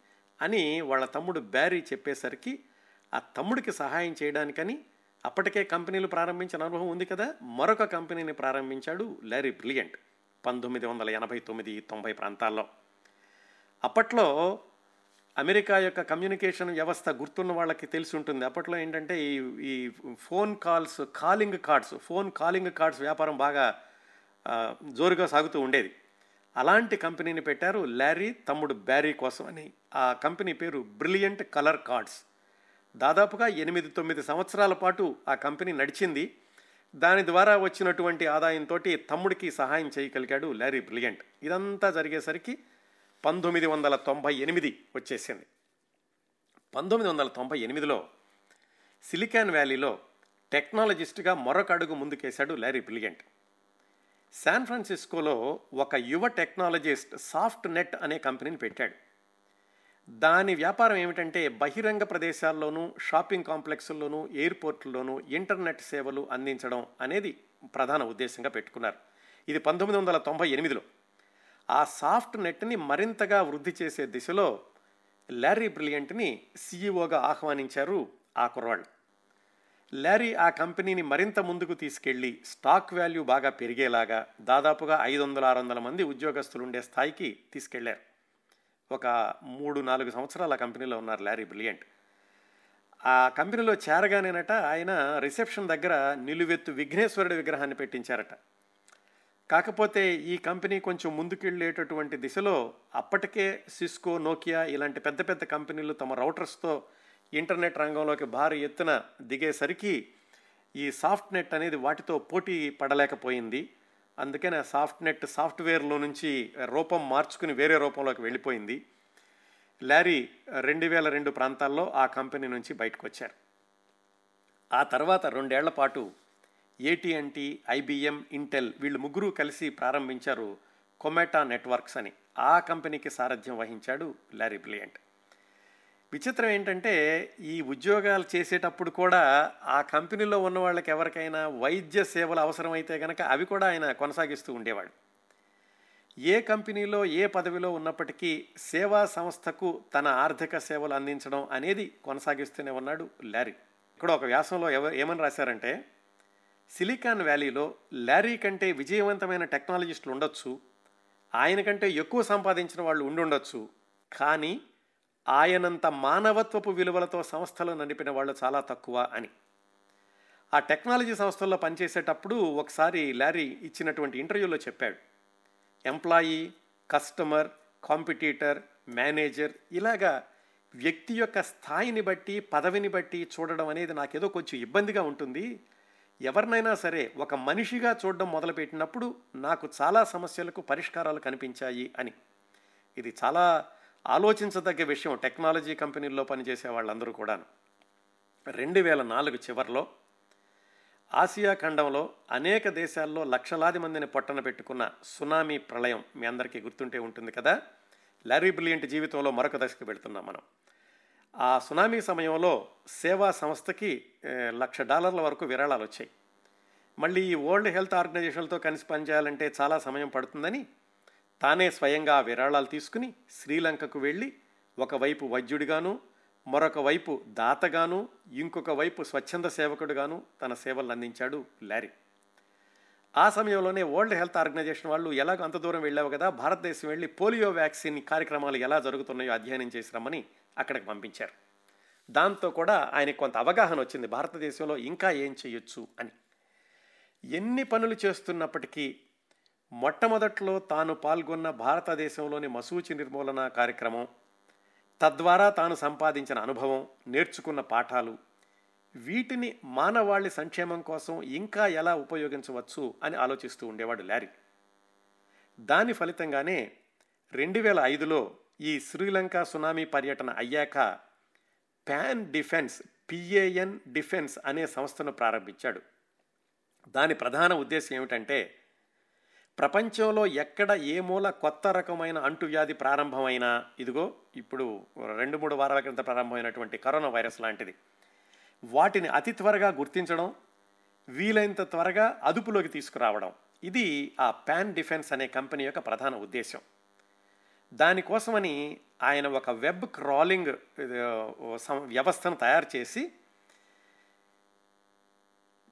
అని వాళ్ళ తమ్ముడు బ్యారీ చెప్పేసరికి ఆ తమ్ముడికి సహాయం చేయడానికని అప్పటికే కంపెనీలు ప్రారంభించిన అనుభవం ఉంది కదా మరొక కంపెనీని ప్రారంభించాడు లారీ బ్రిలియంట్. పంతొమ్మిది వందల ఎనభై తొమ్మిది తొంభై ప్రాంతాల్లో. అప్పట్లో అమెరికా యొక్క కమ్యూనికేషన్ వ్యవస్థ గుర్తున్న వాళ్ళకి తెలిసి ఉంటుంది. అప్పట్లో ఏంటంటే ఈ ఈ phone calls calling cards phone calling cards వ్యాపారం బాగా జోరుగా సాగుతూ ఉండేది. అలాంటి కంపెనీని పెట్టారు లారీ తమ్ముడు బ్యారీ కోసం అని. ఆ కంపెనీ పేరు బ్రిలియంట్ కలర్ కార్డ్స్. దాదాపుగా ఎనిమిది తొమ్మిది సంవత్సరాల పాటు ఆ కంపెనీ నడిచింది. దాని ద్వారా వచ్చినటువంటి ఆదాయంతో తమ్ముడికి సహాయం చేయగలిగాడు లారీ బ్రిలియంట్. ఇదంతా జరిగేసరికి పంతొమ్మిది వందల తొంభై ఎనిమిది వచ్చేసింది. పంతొమ్మిది వందల తొంభై ఎనిమిదిలో సిలికాన్ వ్యాలీలో టెక్నాలజిస్ట్గా మరొక అడుగు ముందుకేశాడు లారీ బ్రిలియంట్. శాన్ ఫ్రాన్సిస్కోలో ఒక యువ టెక్నాలజిస్ట్ సాఫ్ట్ నెట్ అనే కంపెనీని పెట్టాడు. దాని వ్యాపారం ఏమిటంటే బహిరంగ ప్రదేశాల్లోనూ షాపింగ్ కాంప్లెక్స్ల్లోనూ ఎయిర్పోర్ట్లలోనూ ఇంటర్నెట్ సేవలు అందించడం అనేది ప్రధాన ఉద్దేశంగా పెట్టుకున్నారు. ఇది పంతొమ్మిది వందల తొంభై ఎనిమిదిలో. ఆ సాఫ్ట్ నెట్ని మరింతగా వృద్ధి చేసే దిశలో లారీ బ్రిలియంట్ని సీఈఓగా ఆహ్వానించారు ఆ కుర్రాళ్ళు లారీ ఆ కంపెనీని మరింత ముందుకు తీసుకెళ్ళి స్టాక్ వాల్యూ బాగా పెరిగేలాగా దాదాపుగా ఐదు వందల ఆరు వందల మంది ఉద్యోగస్తులు ఉండే స్థాయికి తీసుకెళ్ళారు. ఒక మూడు నాలుగు సంవత్సరాలు ఆ కంపెనీలో ఉన్నారు లారీ బ్రిలియంట్. ఆ కంపెనీలో చేరగానేనట ఆయన రిసెప్షన్ దగ్గర నిలువెత్తు విఘ్నేశ్వరుడి విగ్రహాన్ని పెట్టించారట. కాకపోతే ఈ కంపెనీ కొంచెం ముందుకెళ్ళేటటువంటి దిశలో అప్పటికే సిస్కో నోకియా ఇలాంటి పెద్ద పెద్ద కంపెనీలు తమ రౌటర్స్తో ఇంటర్నెట్ రంగంలోకి భారీ ఎత్తున దిగేసరికి ఈ సాఫ్ట్ నెట్ అనేది వాటితో పోటీ పడలేకపోయింది. అందుకని ఆ సాఫ్ట్ నెట్ సాఫ్ట్వేర్లో నుంచి రూపం మార్చుకుని వేరే రూపంలోకి వెళ్ళిపోయింది. లారీ రెండు వేల రెండు ప్రాంతాల్లో ఆ కంపెనీ నుంచి బయటకు వచ్చారు ఆ తర్వాత రెండేళ్ళ పాటు ఏటీఎన్టీ ఐబిఎం ఇంటెల్ వీళ్ళు ముగ్గురు కలిసి ప్రారంభించారు కొమెటా నెట్వర్క్స్ అని. ఆ కంపెనీకి సారథ్యం వహించాడు లారీ బ్రిలియంట్. విచిత్రం ఏంటంటే ఈ ఉద్యోగాలు చేసేటప్పుడు కూడా ఆ కంపెనీలో ఉన్న వాళ్ళకి ఎవరికైనా వైద్య సేవలు అవసరమైతే కనుక అవి కూడా ఆయన కొనసాగిస్తూ ఉండేవాడు. ఏ కంపెనీలో ఏ పదవిలో ఉన్నప్పటికీ సేవా సంస్థకు తన ఆర్థిక సేవలు అందించడం అనేది కొనసాగిస్తూనే ఉన్నాడు లారీ. ఇక్కడ ఒక వ్యాసంలో ఎవ ఏమని రాశారంటే సిలికాన్ వ్యాలీలో లారీ కంటే విజయవంతమైన టెక్నాలజిస్టులు ఉండొచ్చు ఆయన కంటే ఎక్కువ సంపాదించిన వాళ్ళు ఉండుండొచ్చు కానీ ఆయనంత మానవత్వపు విలువలతో సంస్థలు నడిపిన వాళ్ళు చాలా తక్కువ అని. ఆ టెక్నాలజీ సంస్థల్లో పనిచేసేటప్పుడు ఒకసారి లారీ ఇచ్చినటువంటి ఇంటర్వ్యూలో చెప్పాడు. ఎంప్లాయీ కస్టమర్ కాంపిటీటర్ మేనేజర్ ఇలాగా వ్యక్తి యొక్క స్థాయిని బట్టి పదవిని బట్టి చూడడం అనేది నాకేదో కొంచెం ఇబ్బందిగా ఉంటుంది. ఎవరినైనా సరే ఒక మనిషిగా చూడడం మొదలుపెట్టినప్పుడు నాకు చాలా సమస్యలకు పరిష్కారాలు కనిపించాయి అని. ఇది చాలా ఆలోచించదగ్గ విషయం టెక్నాలజీ కంపెనీల్లో పనిచేసే వాళ్ళందరూ కూడాను. రెండు వేల నాలుగు చివరిలో ఆసియా ఖండంలో అనేక దేశాల్లో లక్షలాది మందిని పొట్టన పెట్టుకున్న సునామీ ప్రళయం మీ అందరికీ గుర్తుంటే ఉంటుంది కదా? లారీ బ్రిలియంట్ జీవితంలో మరొక దశకు వెళుతున్నాం మనం. ఆ సునామీ సమయంలో సేవా సంస్థకి లక్ష డాలర్ల వరకు విరాళాలు వచ్చాయి మళ్ళీ ఈ వరల్డ్ హెల్త్ ఆర్గనైజేషన్లతో కలిసి పనిచేయాలంటే చాలా సమయం పడుతుందని తానే స్వయంగా విరాళాలు తీసుకుని శ్రీలంకకు వెళ్ళి ఒకవైపు వైద్యుడిగాను మరొక వైపు దాతగాను ఇంకొక వైపు స్వచ్ఛంద సేవకుడుగాను తన సేవలను అందించాడు లారీ. ఆ సమయంలోనే వరల్డ్ హెల్త్ ఆర్గనైజేషన్ వాళ్ళు ఎలాగో అంత దూరం వెళ్ళావు కదా భారతదేశం వెళ్ళి పోలియో వ్యాక్సిన్ కార్యక్రమాలు ఎలా జరుగుతున్నాయో అధ్యయనం చేసి రమ్మని అక్కడికి పంపించారు. దాంతో కూడా ఆయనకు కొంత అవగాహన వచ్చింది భారతదేశంలో ఇంకా ఏం చేయొచ్చు అని. ఎన్ని పనులు చేస్తున్నప్పటికీ మొట్టమొదట్లో తాను పాల్గొన్న భారతదేశంలోని మసూచి నిర్మూలన కార్యక్రమం తద్వారా తాను సంపాదించిన అనుభవం నేర్చుకున్న పాఠాలు వీటిని మానవాళి సంక్షేమం కోసం ఇంకా ఎలా ఉపయోగించవచ్చు అని ఆలోచిస్తూ ఉండేవాడు లారీ. దాని ఫలితంగానే రెండు వేల ఐదులో ఈ శ్రీలంక సునామీ పర్యటన అయ్యాక ప్యాన్ డిఫెన్స్ పిఏఎన్ డిఫెన్స్ అనే సంస్థను ప్రారంభించాడు. దాని ప్రధాన ఉద్దేశం ఏమిటంటే ప్రపంచంలో ఎక్కడ ఏ మూల కొత్త రకమైన అంటువ్యాధి ప్రారంభమైనా ఇదిగో ఇప్పుడు రెండు మూడు వారాల క్రితం ప్రారంభమైనటువంటి కరోనా వైరస్ లాంటిది. వాటిని అతి త్వరగా గుర్తించడం వీలైనంత త్వరగా అదుపులోకి తీసుకురావడం. ఇది ఆ ప్యాన్ డిఫెన్స్ అనే కంపెనీ యొక్క ప్రధాన ఉద్దేశం దానికోసమని ఆయన ఒక వెబ్ క్రాలింగ్ వ్యవస్థను తయారు చేసి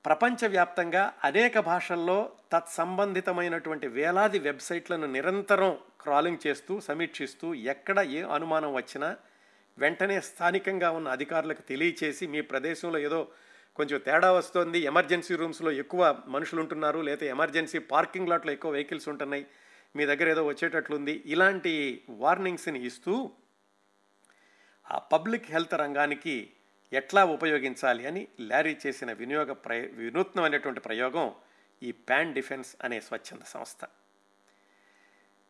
ప్రపంచవ్యాప్తంగా అనేక భాషల్లో తత్సంబంధితమైనటువంటి వేలాది వెబ్సైట్లను నిరంతరం క్రాలింగ్ చేస్తూ సమీక్షిస్తూ ఎక్కడ ఏ అనుమానం వచ్చినా వెంటనే స్థానికంగా ఉన్న అధికారులకు తెలియచేసి మీ ప్రదేశంలో ఏదో కొంచెం తేడా వస్తోంది ఎమర్జెన్సీ రూమ్స్లో ఎక్కువ మనుషులు ఉంటున్నారు లేదా ఎమర్జెన్సీ పార్కింగ్ లాట్లో ఎక్కువ వెహికల్స్ ఉంటున్నాయి మీ దగ్గర ఏదో వచ్చేటట్లుంది ఇలాంటి వార్నింగ్స్ని ఇస్తూ ఆ పబ్లిక్ హెల్త్ రంగానికి ఎట్లా ఉపయోగించాలి అని ల్యారీ చేసిన వినియోగ ప్రయ వినూత్నమైనటువంటి ప్రయోగం ఈ ప్యాన్ డిఫెన్స్ అనే స్వచ్ఛంద సంస్థ.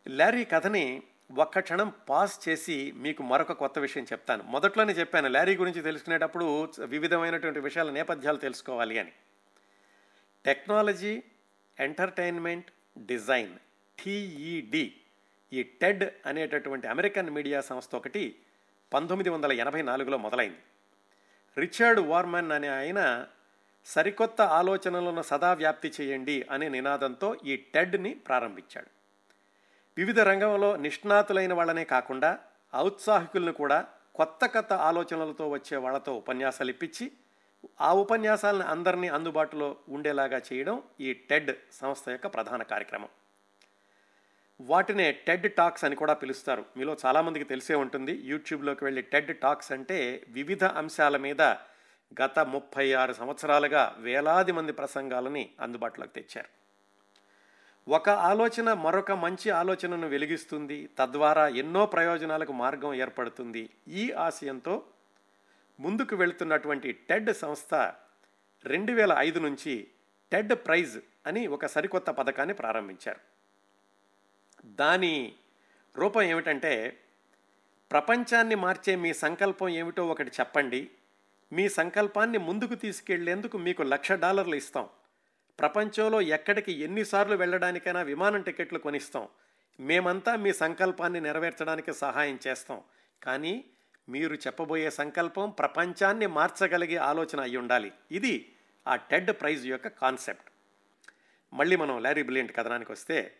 ల్యారీ కథని ఒక్క క్షణం పాస్ చేసి మీకు మరొక కొత్త విషయం చెప్తాను. మొదట్లోనే చెప్పాను ల్యారీ గురించి తెలుసుకునేటప్పుడు వివిధమైనటువంటి విషయాల నేపథ్యాలు తెలుసుకోవాలి అని. టెక్నాలజీ ఎంటర్టైన్మెంట్ డిజైన్ టీఈడి ఈ టెడ్ అనేటటువంటి అమెరికన్ మీడియా సంస్థ ఒకటి పంతొమ్మిది వందల ఎనభై నాలుగులో మొదలైంది. రిచర్డ్ వార్మన్ అనే ఆయన సరికొత్త ఆలోచనలను సదా వ్యాప్తి చేయండి అనే నినాదంతో ఈ టెడ్ని ప్రారంభించాడు. వివిధ రంగంలో నిష్ణాతులైన వాళ్ళనే కాకుండా ఔత్సాహికులను కూడా కొత్త కొత్త ఆలోచనలతో వచ్చే వాళ్ళతో ఉపన్యాసాలు ఇప్పించి ఆ ఉపన్యాసాలను అందరినీ అందుబాటులో ఉండేలాగా చేయడం ఈ టెడ్ సంస్థ యొక్క ప్రధాన కార్యక్రమం. వాటినే టెడ్ టాక్స్ అని కూడా పిలుస్తారు. మీలో చాలామందికి తెలిసే ఉంటుంది. యూట్యూబ్లోకి వెళ్ళి టెడ్ టాక్స్ అంటే వివిధ అంశాల మీద గత ముప్పై ఆరు సంవత్సరాలుగా వేలాది మంది ప్రసంగాలని అందుబాటులోకి తెచ్చారు. ఒక ఆలోచన మరొక మంచి ఆలోచనను వెలిగిస్తుంది. తద్వారా ఎన్నో ప్రయోజనాలకు మార్గం ఏర్పడుతుంది. ఈ ఆశయంతో ముందుకు వెళుతున్నటువంటి టెడ్ సంస్థ రెండు వేల ఐదు నుంచి టెడ్ ప్రైజ్ అని ఒక సరికొత్త పథకాన్ని ప్రారంభించారు. దాని రూపం ఏమిటంటే ప్రపంచాన్ని మార్చే మీ సంకల్పం ఏమిటో ఒకటి చెప్పండి. మీ సంకల్పాన్ని ముందుకు తీసుకెళ్ళేందుకు మీకు లక్ష డాలర్లు ఇస్తాం. ప్రపంచంలో ఎక్కడికి ఎన్నిసార్లు వెళ్ళడానికైనా విమానం టికెట్లు కొనిస్తాం. మేమంతా మీ సంకల్పాన్ని నెరవేర్చడానికి సహాయం చేస్తాం. కానీ మీరు చెప్పబోయే సంకల్పం ప్రపంచాన్ని మార్చగలిగే ఆలోచన అయి ఉండాలి. ఇది ఆ టెడ్ ప్రైజ్ యొక్క కాన్సెప్ట్. మళ్ళీ మనం లారీ బ్రిలియంట్ కథనానికి వస్తే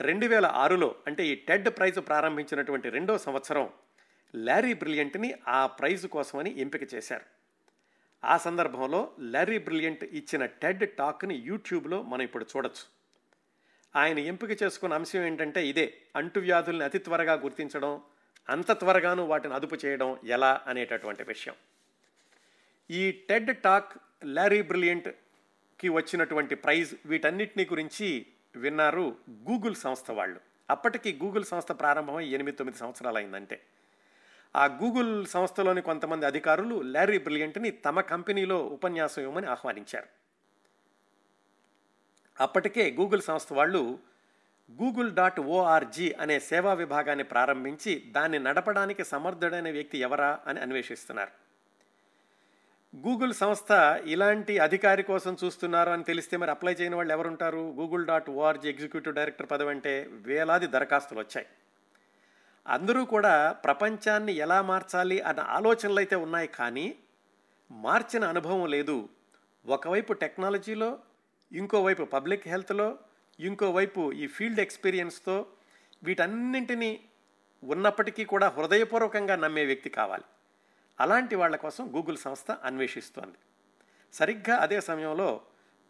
రెండు వేల ఆరులో అంటే ఈ టెడ్ ప్రైజ్ ప్రారంభించినటువంటి రెండో సంవత్సరం లారీ బ్రిలియంట్ని ఆ ప్రైజ్ కోసమని ఎంపిక చేశారు. ఆ సందర్భంలో లారీ బ్రిలియంట్ ఇచ్చిన టెడ్ టాక్ని యూట్యూబ్లో మనం ఇప్పుడు చూడొచ్చు. ఆయన ఎంపిక చేసుకున్న అంశం ఏంటంటే ఇదే అంటువ్యాధుల్ని అతి త్వరగా గుర్తించడం అంత త్వరగాను వాటిని అదుపు చేయడం ఎలా అనేటటువంటి విషయం. ఈ టెడ్ టాక్ లారీ బ్రిలియంట్కి వచ్చినటువంటి ప్రైజ్ వీటన్నిటిని గురించి విన్నారు గూగుల్ సంస్థ వాళ్ళు. అప్పటికి గూగుల్ సంస్థ ప్రారంభమై ఎనిమిది తొమ్మిది సంవత్సరాలు అయిందంటే ఆ గూగుల్ సంస్థలోని కొంతమంది అధికారులు లారీ బ్రిలియంట్ని తమ కంపెనీలో ఉపన్యాసం ఇవ్వమని ఆహ్వానించారు. అప్పటికే గూగుల్ సంస్థ వాళ్ళు గూగుల్ డాట్ ఓఆర్జీ అనే సేవా విభాగాన్ని ప్రారంభించి దాన్ని నడపడానికి సమర్థుడైన వ్యక్తి ఎవరా అని అన్వేషిస్తున్నారు. గూగుల్ సంస్థ ఇలాంటి అధికారి కోసం చూస్తున్నారు అని తెలిస్తే మరి అప్లై చేయని వాళ్ళు ఎవరుంటారు? Google dot O R G executive director పదవి అంటే వేలాది దరఖాస్తులు వచ్చాయి. అందరూ కూడా ప్రపంచాన్ని ఎలా మార్చాలి అన్న ఆలోచనలు అయితే ఉన్నాయి కానీ మార్చిన అనుభవం లేదు. ఒకవైపు టెక్నాలజీలో ఇంకోవైపు పబ్లిక్ హెల్త్లో ఇంకోవైపు ఈ ఫీల్డ్ ఎక్స్పీరియన్స్తో వీటన్నింటినీ ఉన్నప్పటికీ కూడా హృదయపూర్వకంగా నమ్మే వ్యక్తి కావాలి. అలాంటి వాళ్ళ కోసం గూగుల్ సంస్థ అన్వేషిస్తోంది. సరిగ్గా అదే సమయంలో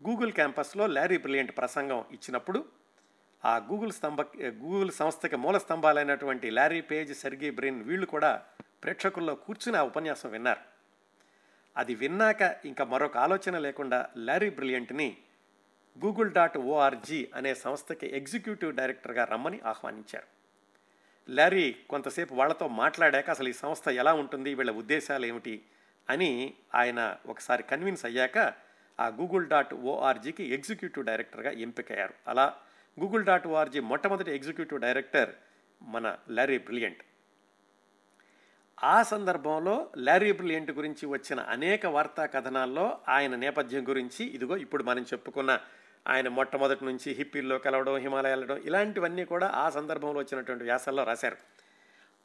గూగుల్ క్యాంపస్లో లారీ బ్రిలియంట్ ప్రసంగం ఇచ్చినప్పుడు ఆ గూగుల్ స్తంభ గూగుల్ సంస్థకి మూల స్తంభాలైనటువంటి లారీ పేజ్ సెర్గీ బ్రిన్ వీళ్ళు కూడా ప్రేక్షకుల్లో కూర్చుని ఆ ఉపన్యాసం విన్నారు. అది విన్నాక ఇంకా మరొక ఆలోచన లేకుండా Larry బ్రిలియంట్ని Google dot O R G అనే సంస్థకి ఎగ్జిక్యూటివ్ డైరెక్టర్గా రమ్మని ఆహ్వానించారు. లారీ కొంతసేపు వాళ్ళతో మాట్లాడాక అసలు ఈ సంస్థ ఎలా ఉంటుంది వీళ్ళ ఉద్దేశాలు ఏమిటి అని ఆయన ఒకసారి కన్విన్స్ అయ్యాక ఆ గూగుల్ డాట్ ఓఆర్జీకి ఎగ్జిక్యూటివ్ డైరెక్టర్గా ఎంపికయ్యారు. అలా Google dot O R G మొట్టమొదటి ఎగ్జిక్యూటివ్ డైరెక్టర్ మన లారీ బ్రిలియంట్. ఆ సందర్భంలో లారీ బ్రిలియంట్ గురించి వచ్చిన అనేక వార్తా కథనాల్లో ఆయన నేపథ్యం గురించి ఇదిగో ఇప్పుడు మనం చెప్పుకున్న ఆయన మొట్టమొదటి నుంచి హిప్పీల్లో కలవడం హిమాలయాలడం ఇలాంటివన్నీ కూడా ఆ సందర్భంలో వచ్చినటువంటి వ్యాసాల్లో రాశారు.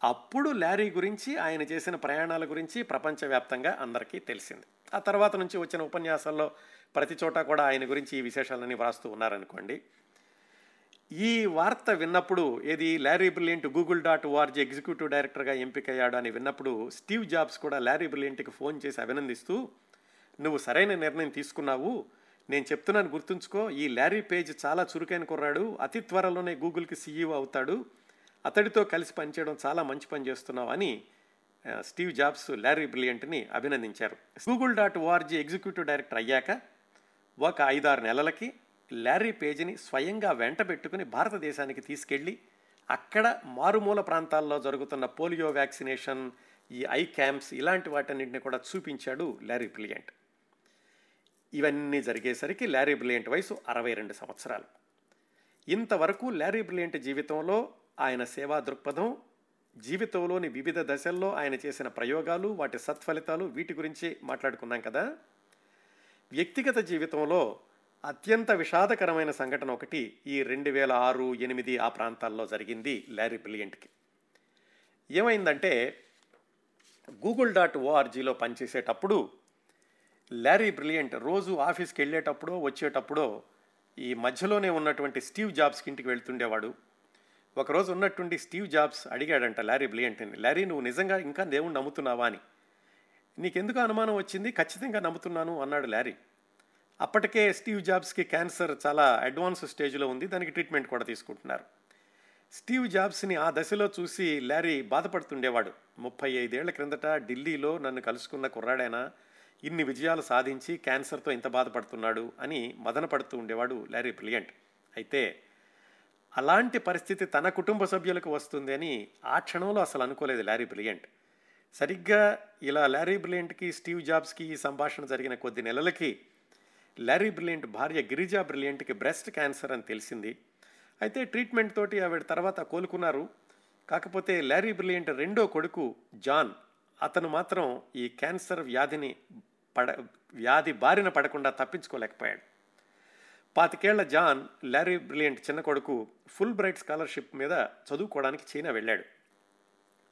అప్పుడు లారీ గురించి ఆయన చేసిన ప్రయాణాల గురించి ప్రపంచవ్యాప్తంగా అందరికీ తెలిసింది. ఆ తర్వాత నుంచి వచ్చిన ఉపన్యాసాల్లో ప్రతి చోట కూడా ఆయన గురించి ఈ విశేషాలన్నీ వ్రాస్తూ ఉన్నారనుకోండి. ఈ వార్త విన్నప్పుడు ఏది? Larry Brilliant Google dot O R G executive డైరెక్టర్గా ఎంపికయ్యాడు అని విన్నప్పుడు స్టీవ్ జాబ్స్ కూడా లారీ బ్రిలియంట్కి ఫోన్ చేసి అభినందిస్తూ నువ్వు సరైన నిర్ణయం తీసుకున్నావు. నేను చెప్తున్నాను గుర్తుంచుకో ఈ ల్యారీ పేజ్ చాలా చురుకైన కుర్రాడు. అతి త్వరలోనే గూగుల్కి సీఈఓ అవుతాడు. అతడితో కలిసి పనిచేయడం చాలా మంచి పని చేస్తున్నావు అని స్టీవ్ జాబ్స్ లారీ బ్రిలియంట్ని అభినందించారు. Google dot O R G executive director అయ్యాక ఒక ఐదారు నెలలకి లారీ పేజీని స్వయంగా వెంట పెట్టుకుని భారతదేశానికి తీసుకెళ్ళి అక్కడ మారుమూల ప్రాంతాల్లో జరుగుతున్న పోలియో వ్యాక్సినేషన్ ఈ ఐ క్యాంప్స్ ఇలాంటి వాటన్నింటిని కూడా చూపించాడు లారీ బ్రిలియంట్. ఇవన్నీ జరిగేసరికి లారీ బ్రిలియంట్ వయసు అరవై రెండు సంవత్సరాలు. ఇంతవరకు లారీ బ్రిలియంట్ జీవితంలో ఆయన సేవా దృక్పథం జీవితంలోని వివిధ దశల్లో ఆయన చేసిన ప్రయోగాలు వాటి సత్ఫలితాలు వీటి గురించి మాట్లాడుకున్నాం కదా. వ్యక్తిగత జీవితంలో అత్యంత విషాదకరమైన సంఘటన ఒకటి ఈ రెండు వేల ఆరు ఎనిమిది ఆ ప్రాంతాల్లో జరిగింది లారీ బ్రిలియంట్కి. ఏమైందంటే గూగుల్ డాట్ ఓఆర్జీలో పనిచేసేటప్పుడు లారీ బ్రిలియంట్ రోజు ఆఫీస్కి వెళ్ళేటప్పుడో వచ్చేటప్పుడో ఈ మధ్యలోనే ఉన్నటువంటి స్టీవ్ జాబ్స్కి ఇంటికి వెళ్తుండేవాడు. ఒకరోజు ఉన్నటువంటి స్టీవ్ జాబ్స్ అడిగాడంట లారీ బ్రిలియంట్ని లారీ నువ్వు నిజంగా ఇంకా దేవుణ్ణి నమ్ముతున్నావా అని? నీకెందుకు అనుమానం వచ్చింది? ఖచ్చితంగా నమ్ముతున్నాను అన్నాడు లారీ. అప్పటికే స్టీవ్ జాబ్స్కి క్యాన్సర్ చాలా అడ్వాన్స్ స్టేజ్లో ఉంది దానికి ట్రీట్మెంట్ కూడా తీసుకుంటున్నారు. స్టీవ్ జాబ్స్ని ఆ దశలో చూసి లారీ బాధపడుతుండేవాడు. ముప్పై ఐదేళ్ళ క్రిందట ఢిల్లీలో నన్ను కలుసుకున్న కుర్రాడైనా? ఇన్ని విజయాలు సాధించి క్యాన్సర్తో ఇంత బాధపడుతున్నాడు అని మదన పడుతూ ఉండేవాడు లారీ బ్రిలియంట్. అయితే అలాంటి పరిస్థితి తన కుటుంబ సభ్యులకు వస్తుంది అని ఆ క్షణంలో అసలు అనుకోలేదు లారీ బ్రిలియంట్. సరిగ్గా ఇలా లారీ బ్రిలియంట్కి స్టీవ్ జాబ్స్కి ఈ సంభాషణ జరిగిన కొద్ది నెలలకి లారీ బ్రిలియంట్ భార్య గిరిజా బ్రిలియంట్కి బ్రెస్ట్ క్యాన్సర్ అని తెలిసింది. అయితే ట్రీట్మెంట్ తోటి ఆవిడ తర్వాత కోలుకున్నారు. కాకపోతే లారీ బ్రిలియంట్ రెండో కొడుకు జాన్ అతను మాత్రం ఈ క్యాన్సర్ వ్యాధిని పడ వ్యాధి బారిన పడకుండా తప్పించుకోలేకపోయాడు. పాతికేళ్ళ జాన్ లారీ బ్రిలియంట్ చిన్న కొడుకు ఫుల్ బ్రైట్ స్కాలర్షిప్ మీద చదువుకోవడానికి చైనా వెళ్ళాడు.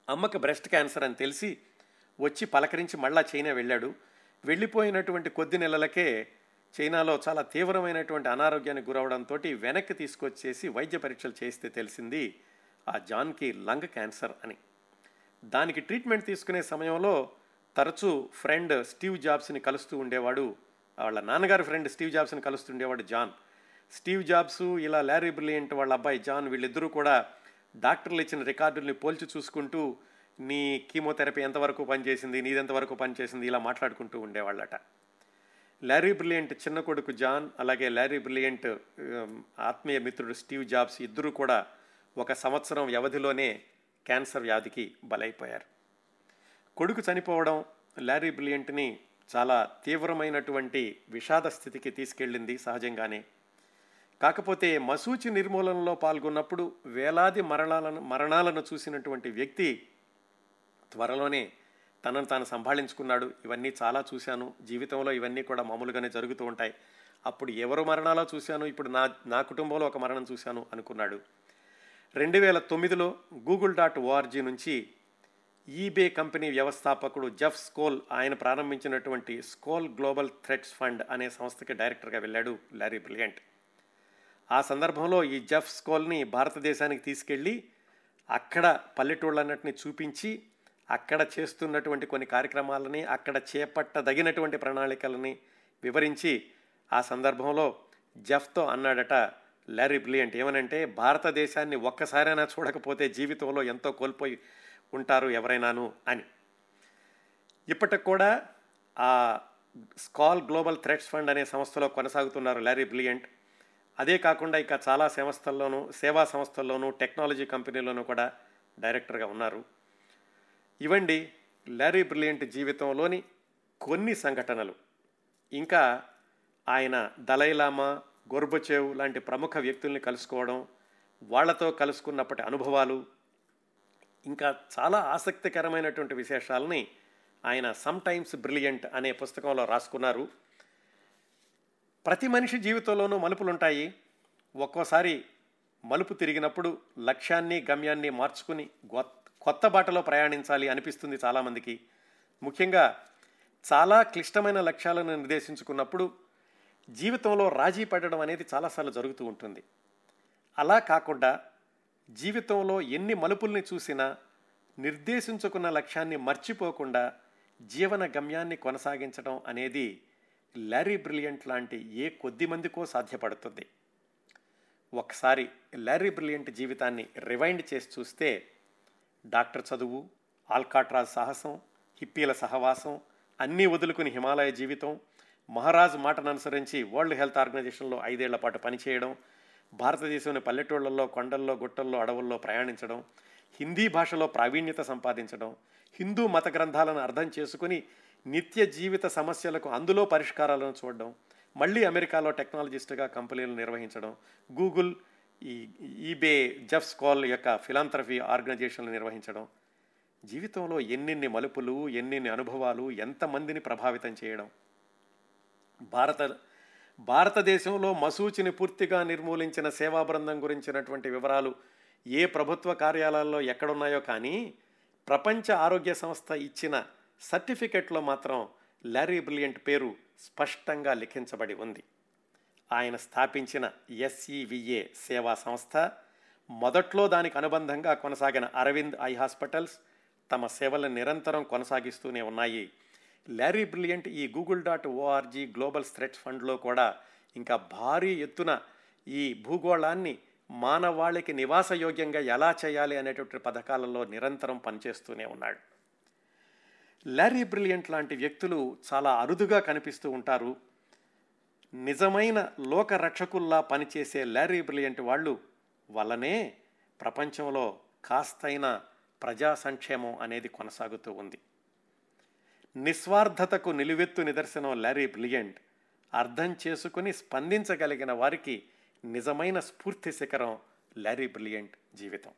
అమ్మకి బ్రెస్ట్ క్యాన్సర్ అని తెలిసి వచ్చి పలకరించి మళ్ళా చైనా వెళ్ళాడు. వెళ్ళిపోయినటువంటి కొద్ది నెలలకే చైనాలో చాలా తీవ్రమైనటువంటి అనారోగ్యానికి గురవడంతో వెనక్కి తీసుకొచ్చేసి వైద్య పరీక్షలు చేస్తే తెలిసింది ఆ జాన్కి లంగ్ క్యాన్సర్ అని. దానికి ట్రీట్మెంట్ తీసుకునే సమయంలో తరచూ ఫ్రెండ్ స్టీవ్ జాబ్స్ని కలుస్తూ ఉండేవాడు. వాళ్ళ నాన్నగారి ఫ్రెండ్ స్టీవ్ జాబ్స్ని కలుస్తుండేవాడు జాన్. స్టీవ్ జాబ్స్ ఇలా లారీ బ్రిలియంట్ వాళ్ళ అబ్బాయి జాన్ వీళ్ళిద్దరూ కూడా డాక్టర్లు ఇచ్చిన రికార్డుల్ని పోల్చి చూసుకుంటూ నీ కీమోథెరపీ ఎంతవరకు పనిచేసింది? నీదెంతవరకు పనిచేసింది? ఇలా మాట్లాడుకుంటూ ఉండేవాళ్ళట. లారీ బ్రిలియంట్ చిన్న కొడుకు జాన్ అలాగే లారీ బ్రిలియంట్ ఆత్మీయ మిత్రుడు స్టీవ్ జాబ్స్ ఇద్దరూ కూడా ఒక సంవత్సరం వ్యవధిలోనే క్యాన్సర్ వ్యాధికి బలైపోయారు. కొడుకు చనిపోవడం లారీ బ్రిలియంట్ని చాలా తీవ్రమైనటువంటి విషాద స్థితికి తీసుకెళ్ళింది సహజంగానే. కాకపోతే మసూచి నిర్మూలనలో పాల్గొన్నప్పుడు వేలాది మరణాలను మరణాలను చూసినటువంటి వ్యక్తి త్వరలోనే తనను తాను సంభాళించుకున్నాడు. ఇవన్నీ చాలా చూశాను. జీవితంలో ఇవన్నీ కూడా మామూలుగానే జరుగుతూ ఉంటాయి. అప్పుడు ఎవరు మరణాలో చూశాను? ఇప్పుడు నా నా కుటుంబంలో ఒక మరణం చూశాను అనుకున్నాడు. రెండు వేల తొమ్మిదిలో Google dot O R G నుంచి ఈబే కంపెనీ వ్యవస్థాపకుడు జెఫ్ స్కోల్ ఆయన ప్రారంభించినటువంటి స్కోల్ గ్లోబల్ థ్రెట్స్ ఫండ్ అనే సంస్థకి డైరెక్టర్గా వెళ్ళాడు లారీ బ్రిలియంట్. ఆ సందర్భంలో ఈ జెఫ్ స్కోల్ని భారతదేశానికి తీసుకెళ్ళి అక్కడ పల్లెటూళ్ళన్నిటిని చూపించి అక్కడ చేస్తున్నటువంటి కొన్ని కార్యక్రమాలని అక్కడ చేపట్టదగినటువంటి ప్రణాళికలని వివరించి ఆ సందర్భంలో జెఫ్తో అన్నాడట లారీ బ్రిలియంట్. ఏమనంటే భారతదేశాన్ని ఒక్కసారైనా చూడకపోతే జీవితంలో ఎంతో కోల్పోయి ఉంటారు ఎవరైనాను అని. ఇప్పటికి కూడా ఆ స్కాల్ గ్లోబల్ థ్రెట్స్ ఫండ్ అనే సంస్థలో కొనసాగుతున్నారు లారీ బ్రిలియంట్. అదే కాకుండా ఇక చాలా సంస్థల్లోనూ సేవా సంస్థల్లోనూ టెక్నాలజీ కంపెనీలోనూ కూడా డైరెక్టర్గా ఉన్నారు. ఇవండి లారీ బ్రిలియంట్ జీవితంలోని కొన్ని సంఘటనలు. ఇంకా ఆయన దలైలామా గొర్బచేవ్ లాంటి ప్రముఖ వ్యక్తుల్ని కలుసుకోవడం వాళ్ళతో కలుసుకున్నప్పటి అనుభవాలు ఇంకా చాలా ఆసక్తికరమైనటువంటి విశేషాలని ఆయన సమ్టైమ్స్ బ్రిలియంట్ అనే పుస్తకంలో రాసుకున్నారు. ప్రతి మనిషి జీవితంలోనూ మలుపులు ఉంటాయి ఒక్కోసారి మలుపు తిరిగినప్పుడు లక్ష్యాన్ని గమ్యాన్ని మార్చుకుని కొత్త బాటలో ప్రయాణించాలి అనిపిస్తుంది చాలామందికి. ముఖ్యంగా చాలా క్లిష్టమైన లక్ష్యాలను నిర్దేశించుకున్నప్పుడు జీవితంలో రాజీ పడడం అనేది చాలాసార్లు జరుగుతూ ఉంటుంది. అలా కాకుండా జీవితంలో ఎన్ని మలుపుల్ని చూసినా నిర్దేశించుకున్న లక్ష్యాన్ని మర్చిపోకుండా జీవన గమ్యాన్ని కొనసాగించడం అనేది లారీ బ్రిలియంట్ లాంటి ఏ కొద్ది మందికో సాధ్యపడుతుంది. ఒకసారి లారీ బ్రిలియంట్ జీవితాన్ని రివైండ్ చేసి చూస్తే డాక్టర్ చదువు ఆల్కాట్రాజ్ సాహసం హిప్పీల సహవాసం అన్నీ వదులుకుని హిమాలయ జీవితం మహారాజ్ మాటను అనుసరించి వరల్డ్ హెల్త్ ఆర్గనైజేషన్లో ఐదేళ్ళ పాటు పనిచేయడం భారతదేశంలోని పల్లెటూళ్ళల్లో కొండల్లో గుట్టల్లో అడవుల్లో ప్రయాణించడం హిందీ భాషలో ప్రావీణ్యత సంపాదించడం హిందూ మత గ్రంథాలను అర్థం చేసుకుని నిత్య జీవిత సమస్యలకు అందులో పరిష్కారాలను చూడడం మళ్ళీ అమెరికాలో టెక్నాలజిస్ట్గా కంపెనీలు నిర్వహించడం గూగుల్ ఈ ఈబే జెఫ్ స్కాల్ యొక్క ఫిలాంథ్రఫీ ఆర్గనైజేషన్లు నిర్వహించడం జీవితంలో ఎన్నెన్ని మలుపులు ఎన్నెన్ని అనుభవాలు ఎంతమందిని ప్రభావితం చేయడం. భారత భారతదేశంలో మసూచిని పూర్తిగా నిర్మూలించిన సేవా బృందం గురించినటువంటి వివరాలు ఏ ప్రభుత్వ కార్యాలయాల్లో ఎక్కడున్నాయో కానీ ప్రపంచ ఆరోగ్య సంస్థ ఇచ్చిన సర్టిఫికెట్లో మాత్రం లారీ బ్రిలియంట్ పేరు స్పష్టంగా లిఖించబడి ఉంది. ఆయన స్థాపించిన ఎస్ఈవిఏ సేవా సంస్థ మొదట్లో దానికి అనుబంధంగా కొనసాగిన అరవింద్ ఐ హాస్పిటల్స్ తమ సేవలను నిరంతరం కొనసాగిస్తూనే ఉన్నాయి. లారీ బ్రిలియంట్ ఈ Google dot O R G global threat ఫండ్లో కూడా ఇంకా భారీ ఎత్తున ఈ భూగోళాన్ని మానవాళికి నివాసయోగ్యంగా ఎలా చేయాలి అనేటువంటి పథకాలలో నిరంతరం పనిచేస్తూనే ఉన్నాడు. లారీ బ్రిలియంట్ లాంటి వ్యక్తులు చాలా అరుదుగా కనిపిస్తూ ఉంటారు. నిజమైన లోక రక్షకుల్లా పనిచేసే లారీ బ్రిలియంట్ వాళ్ళు వల్లనే ప్రపంచంలో కాస్తైన ప్రజా సంక్షేమం అనేది కొనసాగుతూ ఉంది. నిస్వార్థతకు నిలువెత్తు నిదర్శనం లారీ బ్రిలియంట్. అర్థం చేసుకుని స్పందించగలిగిన వారికి నిజమైన స్ఫూర్తి శిఖరం లారీ బ్రిలియంట్ జీవితం.